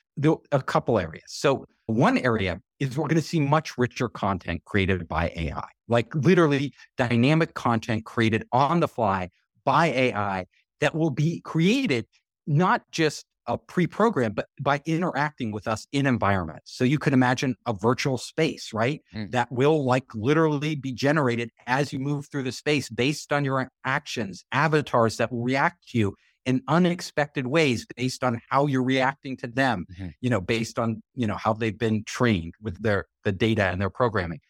a couple areas. So one area is we're going to see much richer content created by AI, like literally dynamic content created on the fly by AI that will be created not just a pre-program, but by interacting with us in environments. So you could imagine a virtual space, right? Mm. That will like literally be generated as you move through the space based on your actions, avatars that will react to you in unexpected ways based on how you're reacting to them, mm-hmm. you know, based on, you know, how they've been trained with their the data and their programming.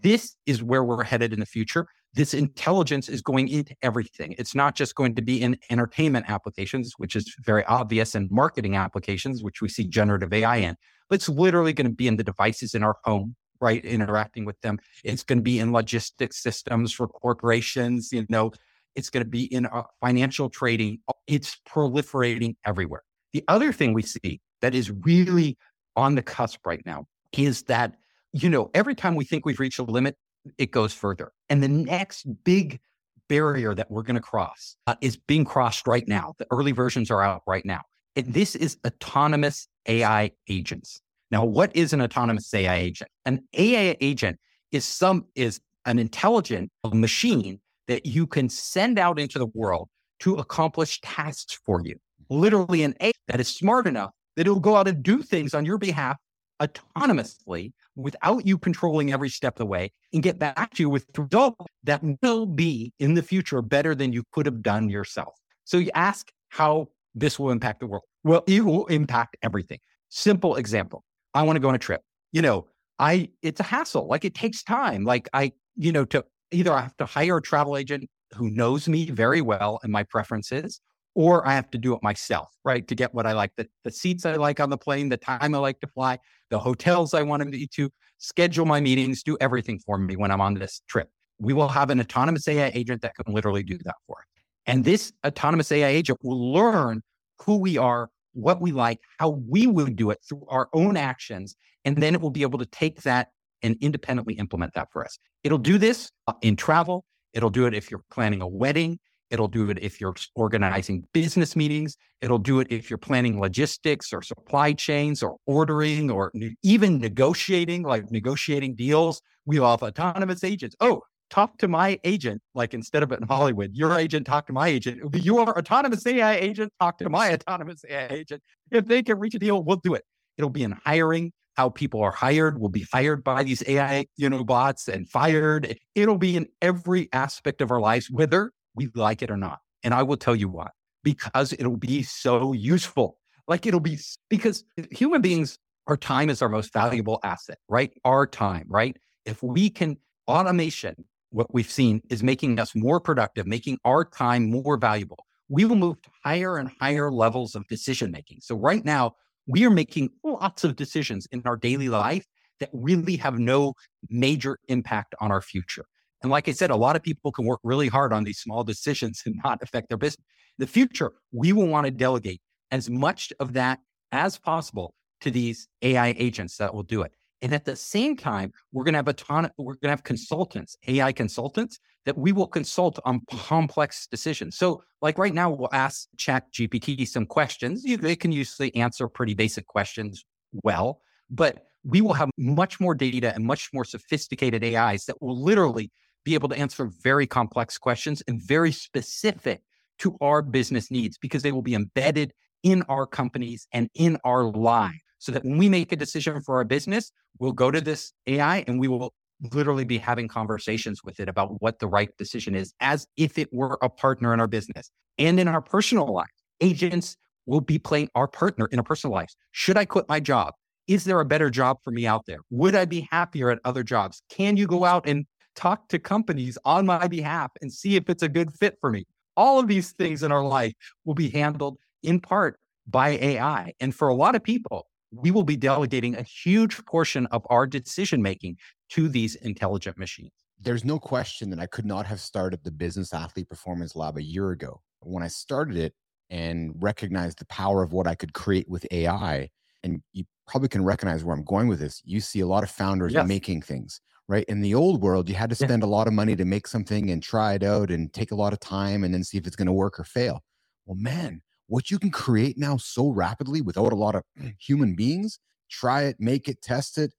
This is where we're headed in the future this intelligence is going into everything. It's not just going to be in entertainment applications, which is very obvious, and marketing applications, which we see generative AI in, but it's literally going to be in the devices in our home, right? Interacting with them. It's going to be in logistics systems for corporations, you know, it's going to be in uh, financial trading. It's proliferating everywhere. The other thing we see that is really on the cusp right now is that, you know, every time we think we've reached a limit, it goes further. And the next big barrier that we're going to cross uh, is being crossed right now. The early versions are out right now. And this is autonomous AI agents. Now, what is an autonomous AI agent? An AI agent is some is an intelligent machine that you can send out into the world to accomplish tasks for you. Literally an AI that is smart enough that it'll go out and do things on your behalf autonomously without you controlling every step of the way and get back to you with results that will be in the future better than you could have done yourself. So you ask how this will impact the world. Well, it will impact everything. Simple example. I want to go on a trip. You know, I it's a hassle. Like it takes time. Like I, you know, to either I have to hire a travel agent who knows me very well and my preferences, or I have to do it myself, right? To get what I like, the, the seats I like on the plane, the time I like to fly, the hotels I want to to, schedule my meetings, do everything for me when I'm on this trip. We will have an autonomous AI agent that can literally do that for us. And this autonomous AI agent will learn who we are, what we like, how we would do it through our own actions. And then it will be able to take that and independently implement that for us. It'll do this uh, in travel. It'll do it if you're planning a wedding. It'll do it if you're organizing business meetings. It'll do it if you're planning logistics or supply chains or ordering or ne- even negotiating, like negotiating deals. We have autonomous agents. Oh, talk to my agent. Like instead of it in Hollywood, your agent talk to my agent. Your autonomous AI agent talk to my autonomous AI agent. If they can reach a deal, we'll do it. It'll be in hiring, how people are hired will be hired by these AI, you know, bots and fired. It'll be in every aspect of our lives, whether we like it or not. And I will tell you why. because it'll be so useful. Like it'll be because human beings, our time is our most valuable asset, right? Our time, right? If we can automation, what we've seen is making us more productive, making our time more valuable. We will move to higher and higher levels of decision making. So right now, we are making lots of decisions in our daily life that really have no major impact on our future. And like I said, a lot of people can work really hard on these small decisions and not affect their business. In the future, we will want to delegate as much of that as possible to these AI agents that will do it. And at the same time, we're going to have a ton, we're going to have consultants, AI consultants that we will consult on complex decisions. So like right now, we'll ask ChatGPT some questions. You, they can usually answer pretty basic questions well, but we will have much more data and much more sophisticated AIs that will literally be able to answer very complex questions and very specific to our business needs because they will be embedded in our companies and in our lives so that when we make a decision for our business, we'll go to this AI and we will literally be having conversations with it about what the right decision is as if it were a partner in our business and in our personal life. Agents will be playing our partner in our personal lives. Should I quit my job? Is there a better job for me out there? Would I be happier at other jobs? Can you go out and talk to companies on my behalf and see if it's a good fit for me? All of these things in our life will be handled in part by AI. And for a lot of people, we will be delegating a huge portion of our decision making to these intelligent machines. There's no question that I could not have started the Business Athlete Performance Lab a year ago. When I started it and recognized the power of what I could create with AI, and you probably can recognize where I'm going with this. You see a lot of founders yes. making things, right? In the old world, you had to spend yeah. a lot of money to make something and try it out and take a lot of time and then see if it's going to work or fail. Well, man, what you can create now so rapidly without a lot of human beings try it make it test it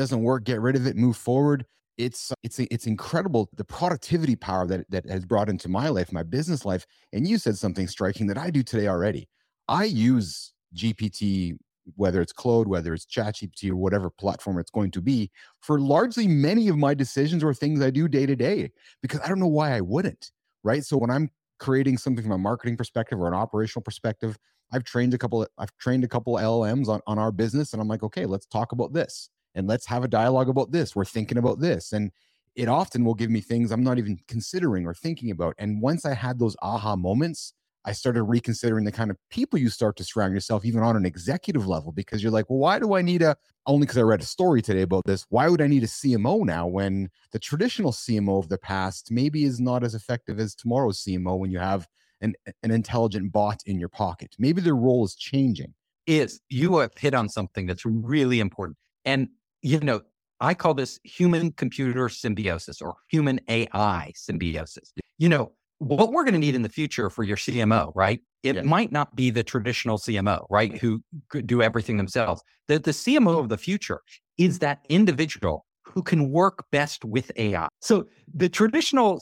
doesn't work get rid of it move forward it's uh, it's it's incredible the productivity power that that has brought into my life my business life and you said something striking that i do today already i use gpt whether it's Claude, whether it's ChatGPT or whatever platform it's going to be, for largely many of my decisions or things I do day to day, because I don't know why I wouldn't. Right. So when I'm creating something from a marketing perspective or an operational perspective. I've trained a couple. I've trained a couple LLMs on, on our business, and I'm like, okay, let's talk about this, and let's have a dialogue about this. We're thinking about this, and it often will give me things I'm not even considering or thinking about. And once I had those aha moments, I started reconsidering the kind of people you start to surround yourself, even on an executive level, because you're like, well, why do I need a, only because I read a story today about this, why would I need a CMO now when the traditional CMO of the past maybe is not as effective as tomorrow's CMO when you have an, an intelligent bot in your pocket? Maybe their role is changing. Is you have hit on something that's really important. And, you know, I call this human computer symbiosis or human AI symbiosis. You know, what we're going to need in the future for your CMO, right? It yeah. might not be the traditional CMO, right? Who could do everything themselves. The, the CMO of the future is that individual who can work best with AI. So the traditional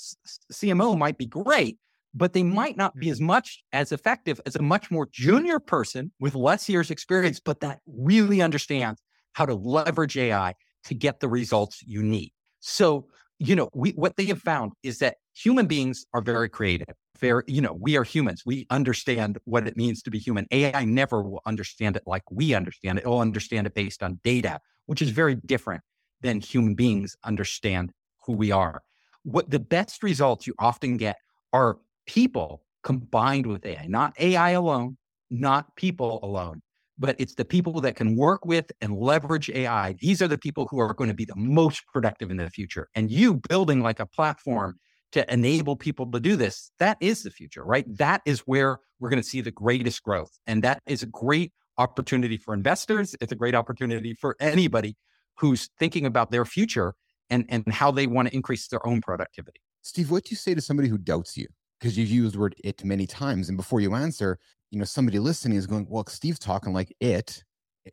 CMO might be great, but they might not be as much as effective as a much more junior person with less years experience, but that really understands how to leverage AI to get the results you need. So you know, we what they have found is that human beings are very creative. Very, you know, we are humans. We understand what it means to be human. AI never will understand it like we understand it. It will understand it based on data, which is very different than human beings understand who we are. What the best results you often get are people combined with AI, not AI alone, not people alone but it's the people that can work with and leverage AI. These are the people who are going to be the most productive in the future. And you building like a platform to enable people to do this, that is the future, right? That is where we're going to see the greatest growth. And that is a great opportunity for investors. It's a great opportunity for anybody who's thinking about their future and, and how they want to increase their own productivity. Steve, what do you say to somebody who doubts you? Because you've used the word it many times. And before you answer, you know somebody listening is going well steve's talking like it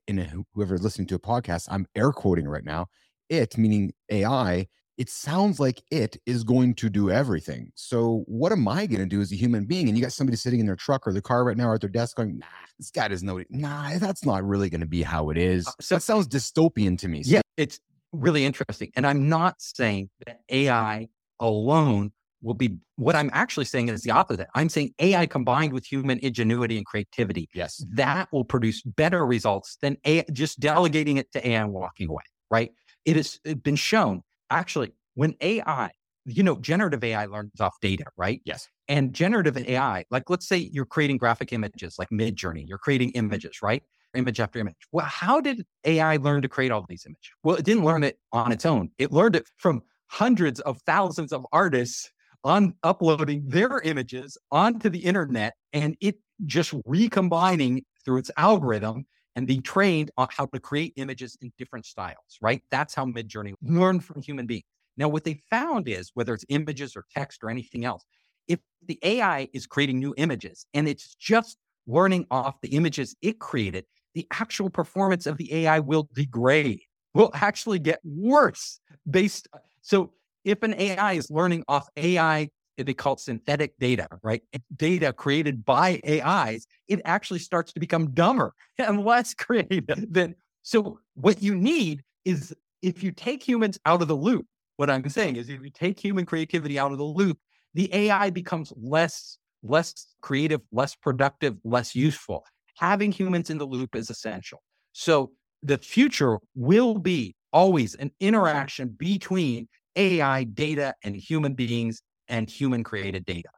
and whoever listening to a podcast i'm air quoting right now it meaning ai it sounds like it is going to do everything. So what am i going to do as a human being? And you got somebody sitting in their truck or the car right now or at their desk going nah this guy doesn't know it. nah that's not really going to be how it is. uh, so that sounds dystopian to me. Yeah it's really interesting and i'm not saying that ai alone will be what I'm actually saying is the mm-hmm. opposite. I'm saying AI combined with human ingenuity and creativity. Yes. That will produce better results than AI, just delegating it to AI and walking away, right? It has been shown actually when AI, you know, generative AI learns off data, right? Yes. And generative AI, like let's say you're creating graphic images like Midjourney, you're creating mm-hmm. images, right? Image after image. Well, how did AI learn to create all these images? Well, it didn't learn it on its own. It learned it from hundreds of thousands of artists on uploading their images onto the internet and it just recombining through its algorithm and being trained on how to create images in different styles, right? That's how Midjourney learned from human beings. Now, what they found is whether it's images or text or anything else, if the AI is creating new images and it's just learning off the images it created, the actual performance of the AI will degrade, will actually get worse based. So if an AI is learning off AI, eh, they call it synthetic data, right? Data created by AIs, it actually starts to become dumber and less creative than. So what you need is if you take humans out of the loop, what I'm saying is if you take human creativity out of the loop, the AI becomes less less creative, less productive, less useful. Having humans in the loop is essential. So the future will be always an interaction between AI data and human beings and human created data.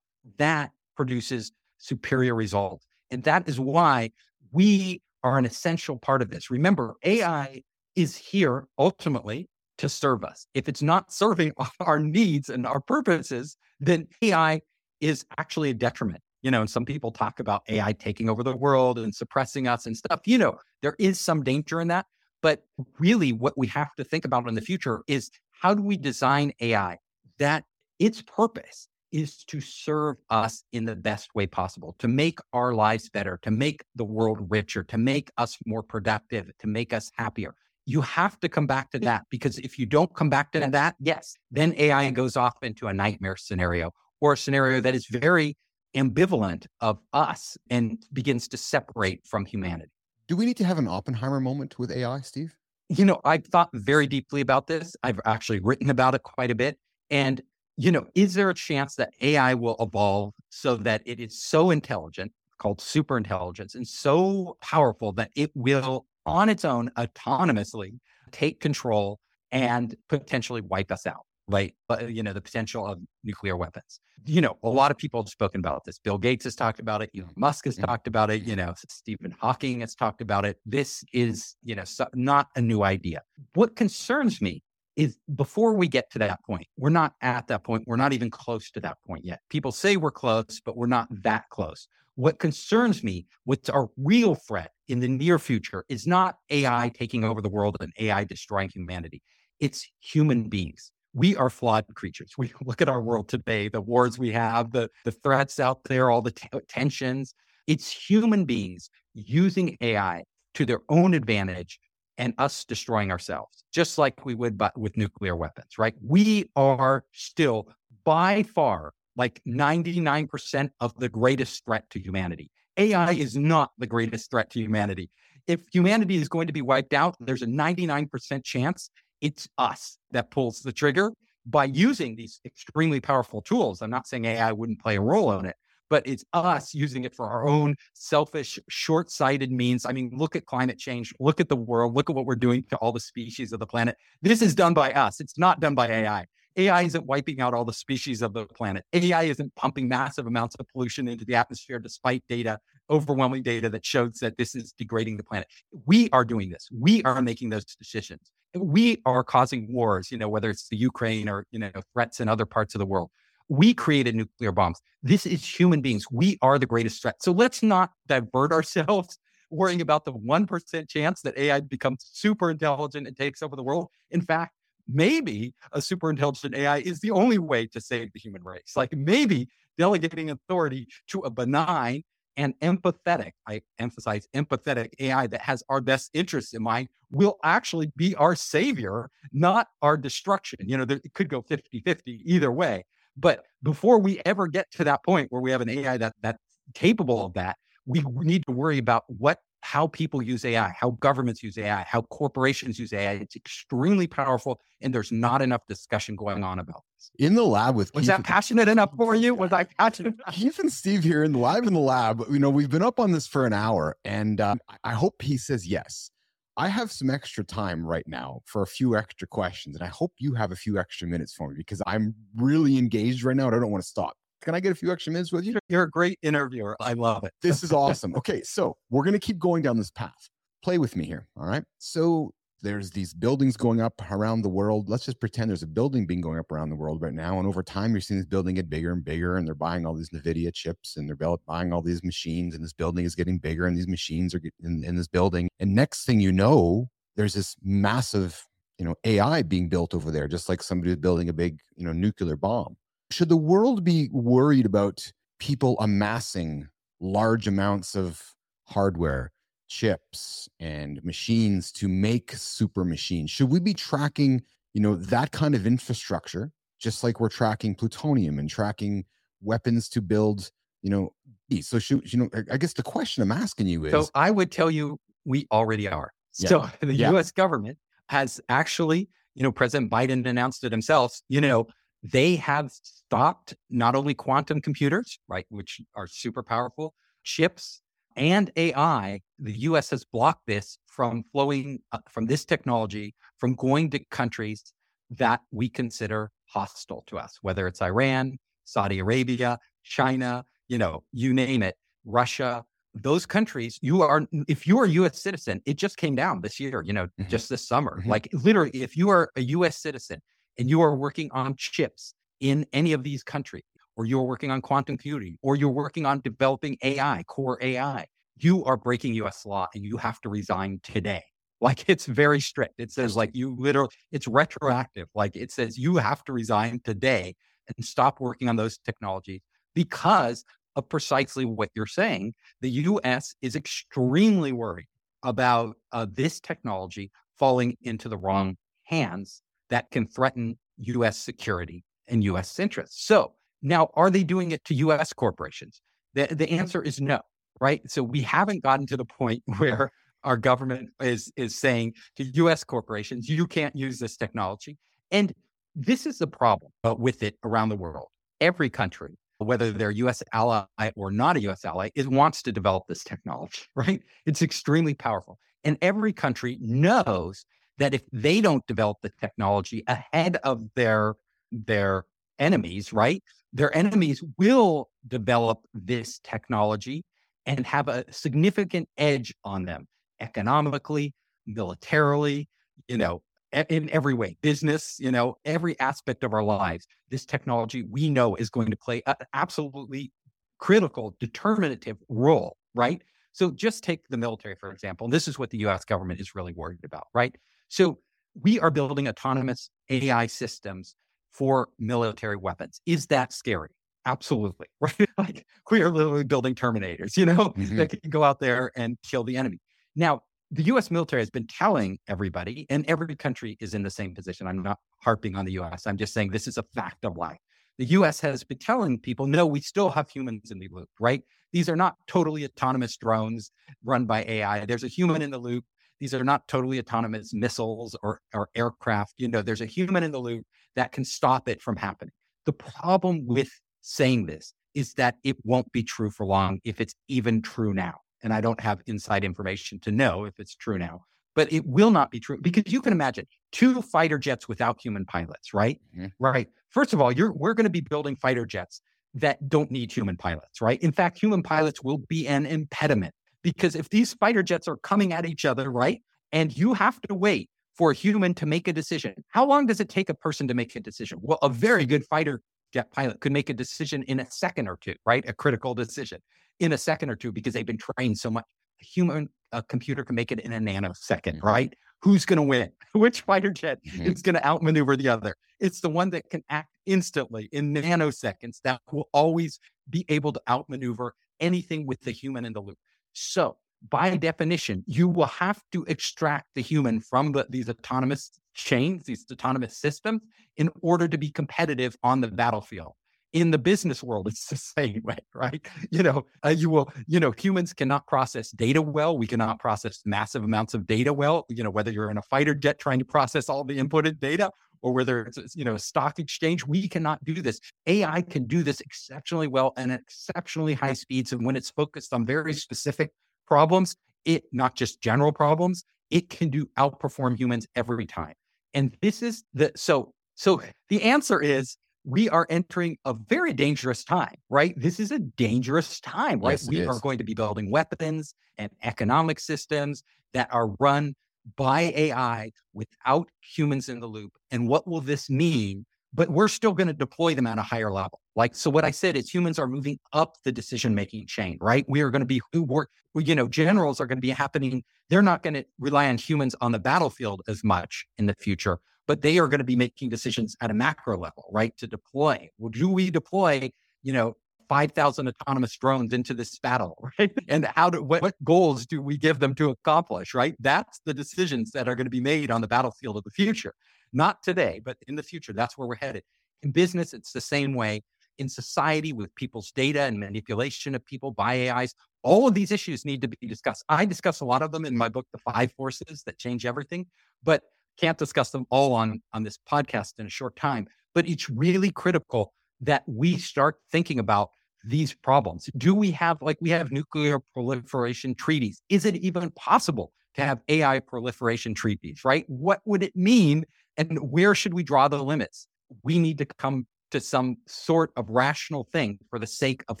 That produces superior results. And that is why we are an essential part of this. Remember, AI is here ultimately to serve us. If it's not serving our needs and our purposes, then AI is actually a detriment. You know, and some people talk about AI taking over the world and suppressing us and stuff. You know, there is some danger in that. But really, what we have to think about in the future is how do we design AI that its purpose is to serve us in the best way possible, to make our lives better, to make the world richer, to make us more productive, to make us happier. You have to come back to that because if you don't come back to that, yes, then AI goes off into a nightmare scenario or a scenario that is very ambivalent of us and begins to separate from humanity. Do we need to have an Oppenheimer moment with AI, Steve? You know, I've thought very deeply about this. I've actually written about it quite a bit. And, you know, is there a chance that AI will evolve so that it is so intelligent, called super intelligence, and so powerful that it will, on its own, autonomously take control and potentially wipe us out? Right? But uh, you know, the potential of nuclear weapons. You know, a lot of people have spoken about this. Bill Gates has talked about it. Elon Musk has talked about it. You know, Stephen Hawking has talked about it. This is, you know, so, not a new idea. What concerns me is before we get to that point, we're not at that point. We're not even close to that point yet. People say we're close, but we're not that close. What concerns me, what's our real threat in the near future, is not AI taking over the world and AI destroying humanity. It's human beings we are flawed creatures. We look at our world today, the wars we have, the, the threats out there, all the t- uh, tensions. It's human beings using AI to their own advantage and us destroying ourselves, just like we would but with nuclear weapons, right? We are still by far like 99% of the greatest threat to humanity. AI is not the greatest threat to humanity. If humanity is going to be wiped out, there's a 99% chance it's us that pulls the trigger by using these extremely powerful tools. I'm not saying AI wouldn't play a role in it, but it's us using it for our own selfish, short sighted means. I mean, look at climate change, look at the world, look at what we're doing to all the species of the planet. This is done by us, it's not done by AI. AI isn't wiping out all the species of the planet. AI isn't pumping massive amounts of pollution into the atmosphere despite data, overwhelming data that shows that this is degrading the planet. We are doing this. We are making those decisions we are causing wars, you know, whether it's the Ukraine or, you know, threats in other parts of the world. We created nuclear bombs. This is human beings. We are the greatest threat. So let's not divert ourselves worrying about the 1% chance that AI becomes super intelligent and takes over the world. In fact, maybe a super intelligent AI is the only way to save the human race. Like maybe delegating authority to a benign and empathetic, I emphasize empathetic AI that has our best interests in mind will actually be our savior, not our destruction. You know, there, it could go 50 50 either way. But before we ever get to that point where we have an AI that that's capable of that, we need to worry about what how people use AI, how governments use AI, how corporations use AI. It's extremely powerful, and there's not enough discussion going on about this. In the lab with Was Keith, that passionate enough for you? Was I passionate? Keith and Steve here in the live in the lab. You know, we've been up on this for an hour, and um, I hope he says yes. I have some extra time right now for a few extra questions, and I hope you have a few extra minutes for me because I'm really engaged right now and I don't want to stop. Can I get a few extra minutes with you? You're a great interviewer. I love it. This is awesome. Okay, so we're going to keep going down this path. Play with me here. All right. So there's these buildings going up around the world. Let's just pretend there's a building being going up around the world right now. And over time, you're seeing this building get bigger and bigger, and they're buying all these NVIDIA chips and they're buying all these machines, and this building is getting bigger, and these machines are in, in this building. And next thing you know, there's this massive, you know, AI being built over there, just like somebody was building a big, you know, nuclear bomb. Should the world be worried about people amassing large amounts of hardware chips and machines to make super machines should we be tracking you know that kind of infrastructure just like we're tracking plutonium and tracking weapons to build you know so should you know i guess the question i'm asking you is so i would tell you we already are yeah. so the yeah. us government has actually you know president biden announced it himself you know they have stopped not only quantum computers right which are super powerful chips and AI, the US has blocked this from flowing uh, from this technology from going to countries that we consider hostile to us, whether it's Iran, Saudi Arabia, China, you know, you name it, Russia, those countries, you are, if you are a US citizen, it just came down this year, you know, mm-hmm. just this summer. Mm-hmm. Like literally, if you are a US citizen and you are working on chips in any of these countries, or you're working on quantum computing, or you're working on developing AI, core AI, you are breaking US law and you have to resign today. Like it's very strict. It says like you literally, it's retroactive. Like it says you have to resign today and stop working on those technologies because of precisely what you're saying. The US is extremely worried about uh, this technology falling into the wrong hands that can threaten US security and US interests. So now, are they doing it to US corporations? The, the answer is no, right? So we haven't gotten to the point where our government is, is saying to US corporations, you can't use this technology. And this is the problem with it around the world. Every country, whether they're US ally or not a US ally, is wants to develop this technology, right? It's extremely powerful. And every country knows that if they don't develop the technology ahead of their their enemies, right? their enemies will develop this technology and have a significant edge on them economically, militarily, you know, in every way, business, you know, every aspect of our lives. This technology we know is going to play an absolutely critical, determinative role, right? So just take the military, for example. This is what the US government is really worried about, right? So we are building autonomous AI systems for military weapons. Is that scary? Absolutely. Right. like we are literally building terminators, you know, mm-hmm. that can go out there and kill the enemy. Now, the US military has been telling everybody, and every country is in the same position. I'm not harping on the US. I'm just saying this is a fact of life. The US has been telling people, no, we still have humans in the loop, right? These are not totally autonomous drones run by AI. There's a human in the loop. These are not totally autonomous missiles or, or aircraft. You know, there's a human in the loop that can stop it from happening. The problem with saying this is that it won't be true for long if it's even true now. And I don't have inside information to know if it's true now, but it will not be true because you can imagine two fighter jets without human pilots, right? Mm-hmm. Right. First of all, you're we're going to be building fighter jets that don't need human pilots, right? In fact, human pilots will be an impediment because if these fighter jets are coming at each other, right? And you have to wait for a human to make a decision. How long does it take a person to make a decision? Well, a very good fighter jet pilot could make a decision in a second or two, right? A critical decision in a second or two because they've been trained so much. A human a computer can make it in a nanosecond, mm-hmm. right? Who's going to win? Which fighter jet mm-hmm. is going to outmaneuver the other? It's the one that can act instantly in nanoseconds that will always be able to outmaneuver anything with the human in the loop. So by definition, you will have to extract the human from the, these autonomous chains, these autonomous systems, in order to be competitive on the battlefield. In the business world, it's the same way, right? You know, uh, you will, you know, humans cannot process data well. We cannot process massive amounts of data well. You know, whether you're in a fighter jet trying to process all the inputted data, or whether it's you know a stock exchange. We cannot do this. AI can do this exceptionally well and at exceptionally high speeds. And when it's focused on very specific problems, it not just general problems, it can do outperform humans every time. And this is the so so the answer is we are entering a very dangerous time, right? This is a dangerous time, right? Yes, we are going to be building weapons and economic systems that are run by AI without humans in the loop. And what will this mean? But we're still going to deploy them at a higher level. Like, so what I said is humans are moving up the decision making chain, right? We are going to be who work, you know, generals are going to be happening. They're not going to rely on humans on the battlefield as much in the future but they are going to be making decisions at a macro level, right? To deploy. Well, do we deploy, you know, 5,000 autonomous drones into this battle, right? And how do, what, what goals do we give them to accomplish, right? That's the decisions that are going to be made on the battlefield of the future. Not today, but in the future. That's where we're headed. In business, it's the same way. In society, with people's data and manipulation of people by AIs, all of these issues need to be discussed. I discuss a lot of them in my book, The Five Forces That Change Everything. But can't discuss them all on, on this podcast in a short time, but it's really critical that we start thinking about these problems. Do we have, like, we have nuclear proliferation treaties? Is it even possible to have AI proliferation treaties, right? What would it mean? And where should we draw the limits? We need to come to some sort of rational thing for the sake of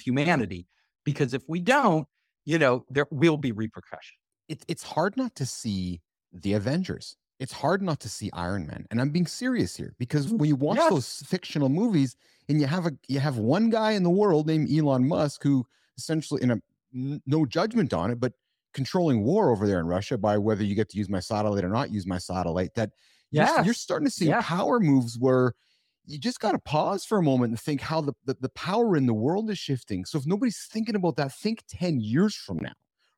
humanity. Because if we don't, you know, there will be repercussions. It, it's hard not to see the Avengers it's hard not to see Iron Man. And I'm being serious here because mm, when you watch yes. those fictional movies and you have a you have one guy in the world named Elon Musk who essentially in a no judgment on it, but controlling war over there in Russia by whether you get to use my satellite or not use my satellite. That yeah, you're, you're, starting to see yeah. power moves where you just got to pause for a moment and think how the, the, the power in the world is shifting. So if nobody's thinking about that, think 10 years from now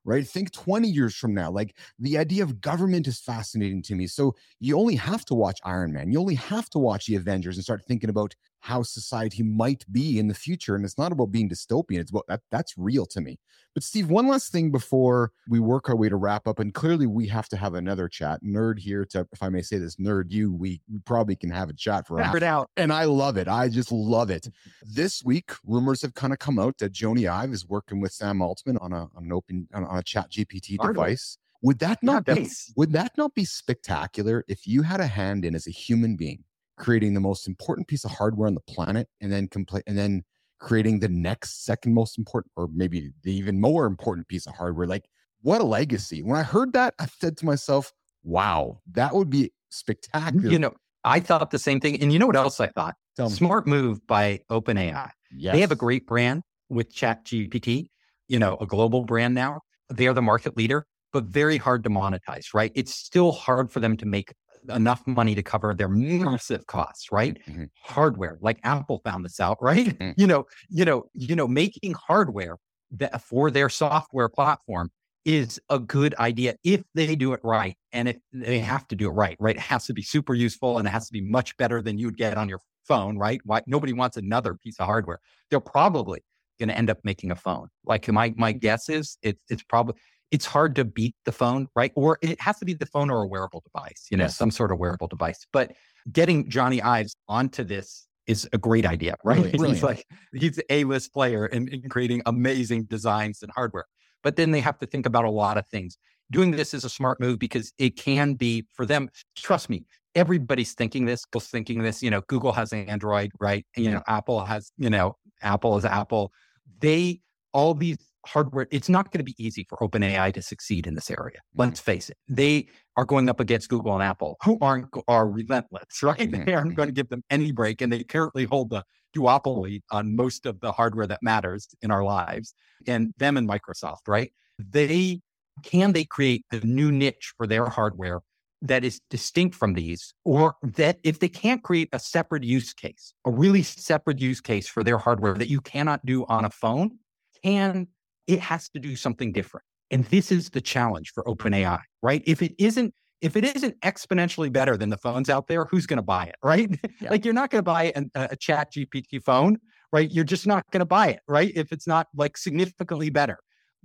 right? Think 20 years from now. Like the idea of government is fascinating to me. So you only have to watch Iron Man. You only have to watch the Avengers and start thinking about how society might be in the future. And it's not about being dystopian. It's about that that's real to me. But Steve, one last thing before we work our way to wrap up. And clearly we have to have another chat. Nerd here to, if I may say this, nerd you, we, probably can have a chat for it out. And I love it. I just love it. This week, rumors have kind of come out that Jony Ive is working with Sam Altman on a on an open on, a ChatGPT device. Would that not be, would that not be spectacular if you had a hand in as a human being creating the most important piece of hardware on the planet and then complete and then creating the next second most important or maybe the even more important piece of hardware. Like what a legacy. When i heard that i said to myself wow that would be spectacular. You know i thought the same thing and you know what else i thought? Smart move by openai. Yes. they have a great brand with ChatGPT you know a global brand now. They are the market leader but very hard to monetize right? It's still hard for them to make enough money to cover their massive costs, right? Mm-hmm. Hardware, like Apple found this out, right? Mm-hmm. You know, you know, you know, making hardware that for their software platform is a good idea if they do it right. And if they have to do it right, right? It has to be super useful and it has to be much better than you'd get on your phone, right? Why nobody wants another piece of hardware. They're probably going to end up making a phone. Like my my guess is it's it's probably it's hard to beat the phone, right? Or it has to be the phone or a wearable device, you know, yes. some sort of wearable device. But getting Jony Ives onto this is a great idea, right? Brilliant. He's like he's a list player in, in creating amazing designs and hardware. But then they have to think about a lot of things. Doing this is a smart move because it can be for them. Trust me, everybody's thinking this. Google's thinking this. You know, Google has Android, right? And, you know, Apple has, you know, Apple is Apple. They all these hardware, it's not going to be easy for OpenAI to succeed in this area. Mm-hmm. Let's face it. They are going up against Google and Apple, who aren't are relentless, right? Mm-hmm. They aren't going to give them any break, and they currently hold the duopoly on most of the hardware that matters in our lives. And them and Microsoft, right? They can they create a new niche for their hardware that is distinct from these, or that if they can't create a separate use case, a really separate use case for their hardware that you cannot do on a phone, can it has to do something different. And this is the challenge for OpenAI, right? If it isn't, if it isn't exponentially better than the phones out there, who's going to buy it, right? Yeah. like you're not going to buy an, a ChatGPT phone, right? You're just not going to buy it, right? If it's not like significantly better.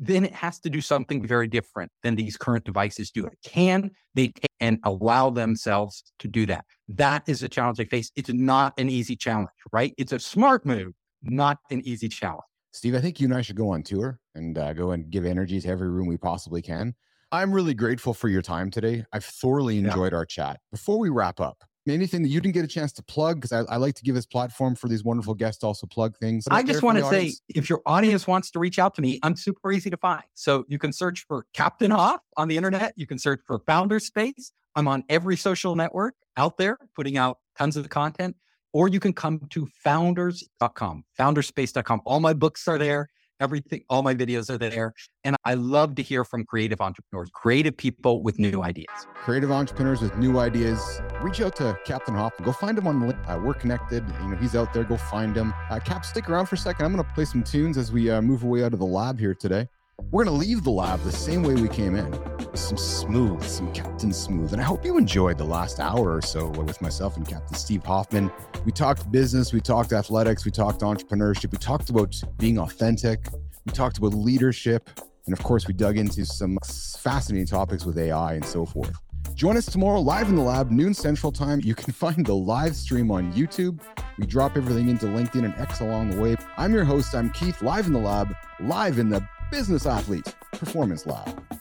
then it has to do something very different than these current devices do. Can they and allow themselves to do that? That is a challenge they face. It's not an easy challenge, right? It's a smart move, not an easy challenge. Steve, I think you and I should go on tour and uh, go and give energy to every room we possibly can. I'm really grateful for your time today. I've thoroughly enjoyed yeah. our chat. Before we wrap up, anything that you didn't get a chance to plug because I, I, like to give this platform for these wonderful guests to also plug things i just want to say if your audience wants to reach out to me i'm super easy to find so you can search for captain hoff on the internet you can search for founder space i'm on every social network out there putting out tons of content or you can come to founders.com founderspace.com all my books are there everything, all my videos are there. And I love to hear from creative entrepreneurs, creative people with new ideas. Creative entrepreneurs with new ideas. Reach out to Captain Hoff. Go find him on the link. Uh, we're connected. You know, he's out there. Go find him. Uh, Cap, stick around for a second. I'm going to play some tunes as we uh, move away out of the lab here today. We're going to leave the lab the same way we came in. Some smooth, some Captain Smooth. And I hope you enjoyed the last hour or so with myself and Captain Steve Hoffman. We talked business, we talked athletics, we talked entrepreneurship, we talked about being authentic, we talked about leadership, and of course, we dug into some fascinating topics with AI and so forth. Join us tomorrow live in the lab, noon central time. You can find the live stream on YouTube. We drop everything into LinkedIn and X along the way. I'm your host. I'm Keith, live in the lab, live in the Business Athlete Performance Lab.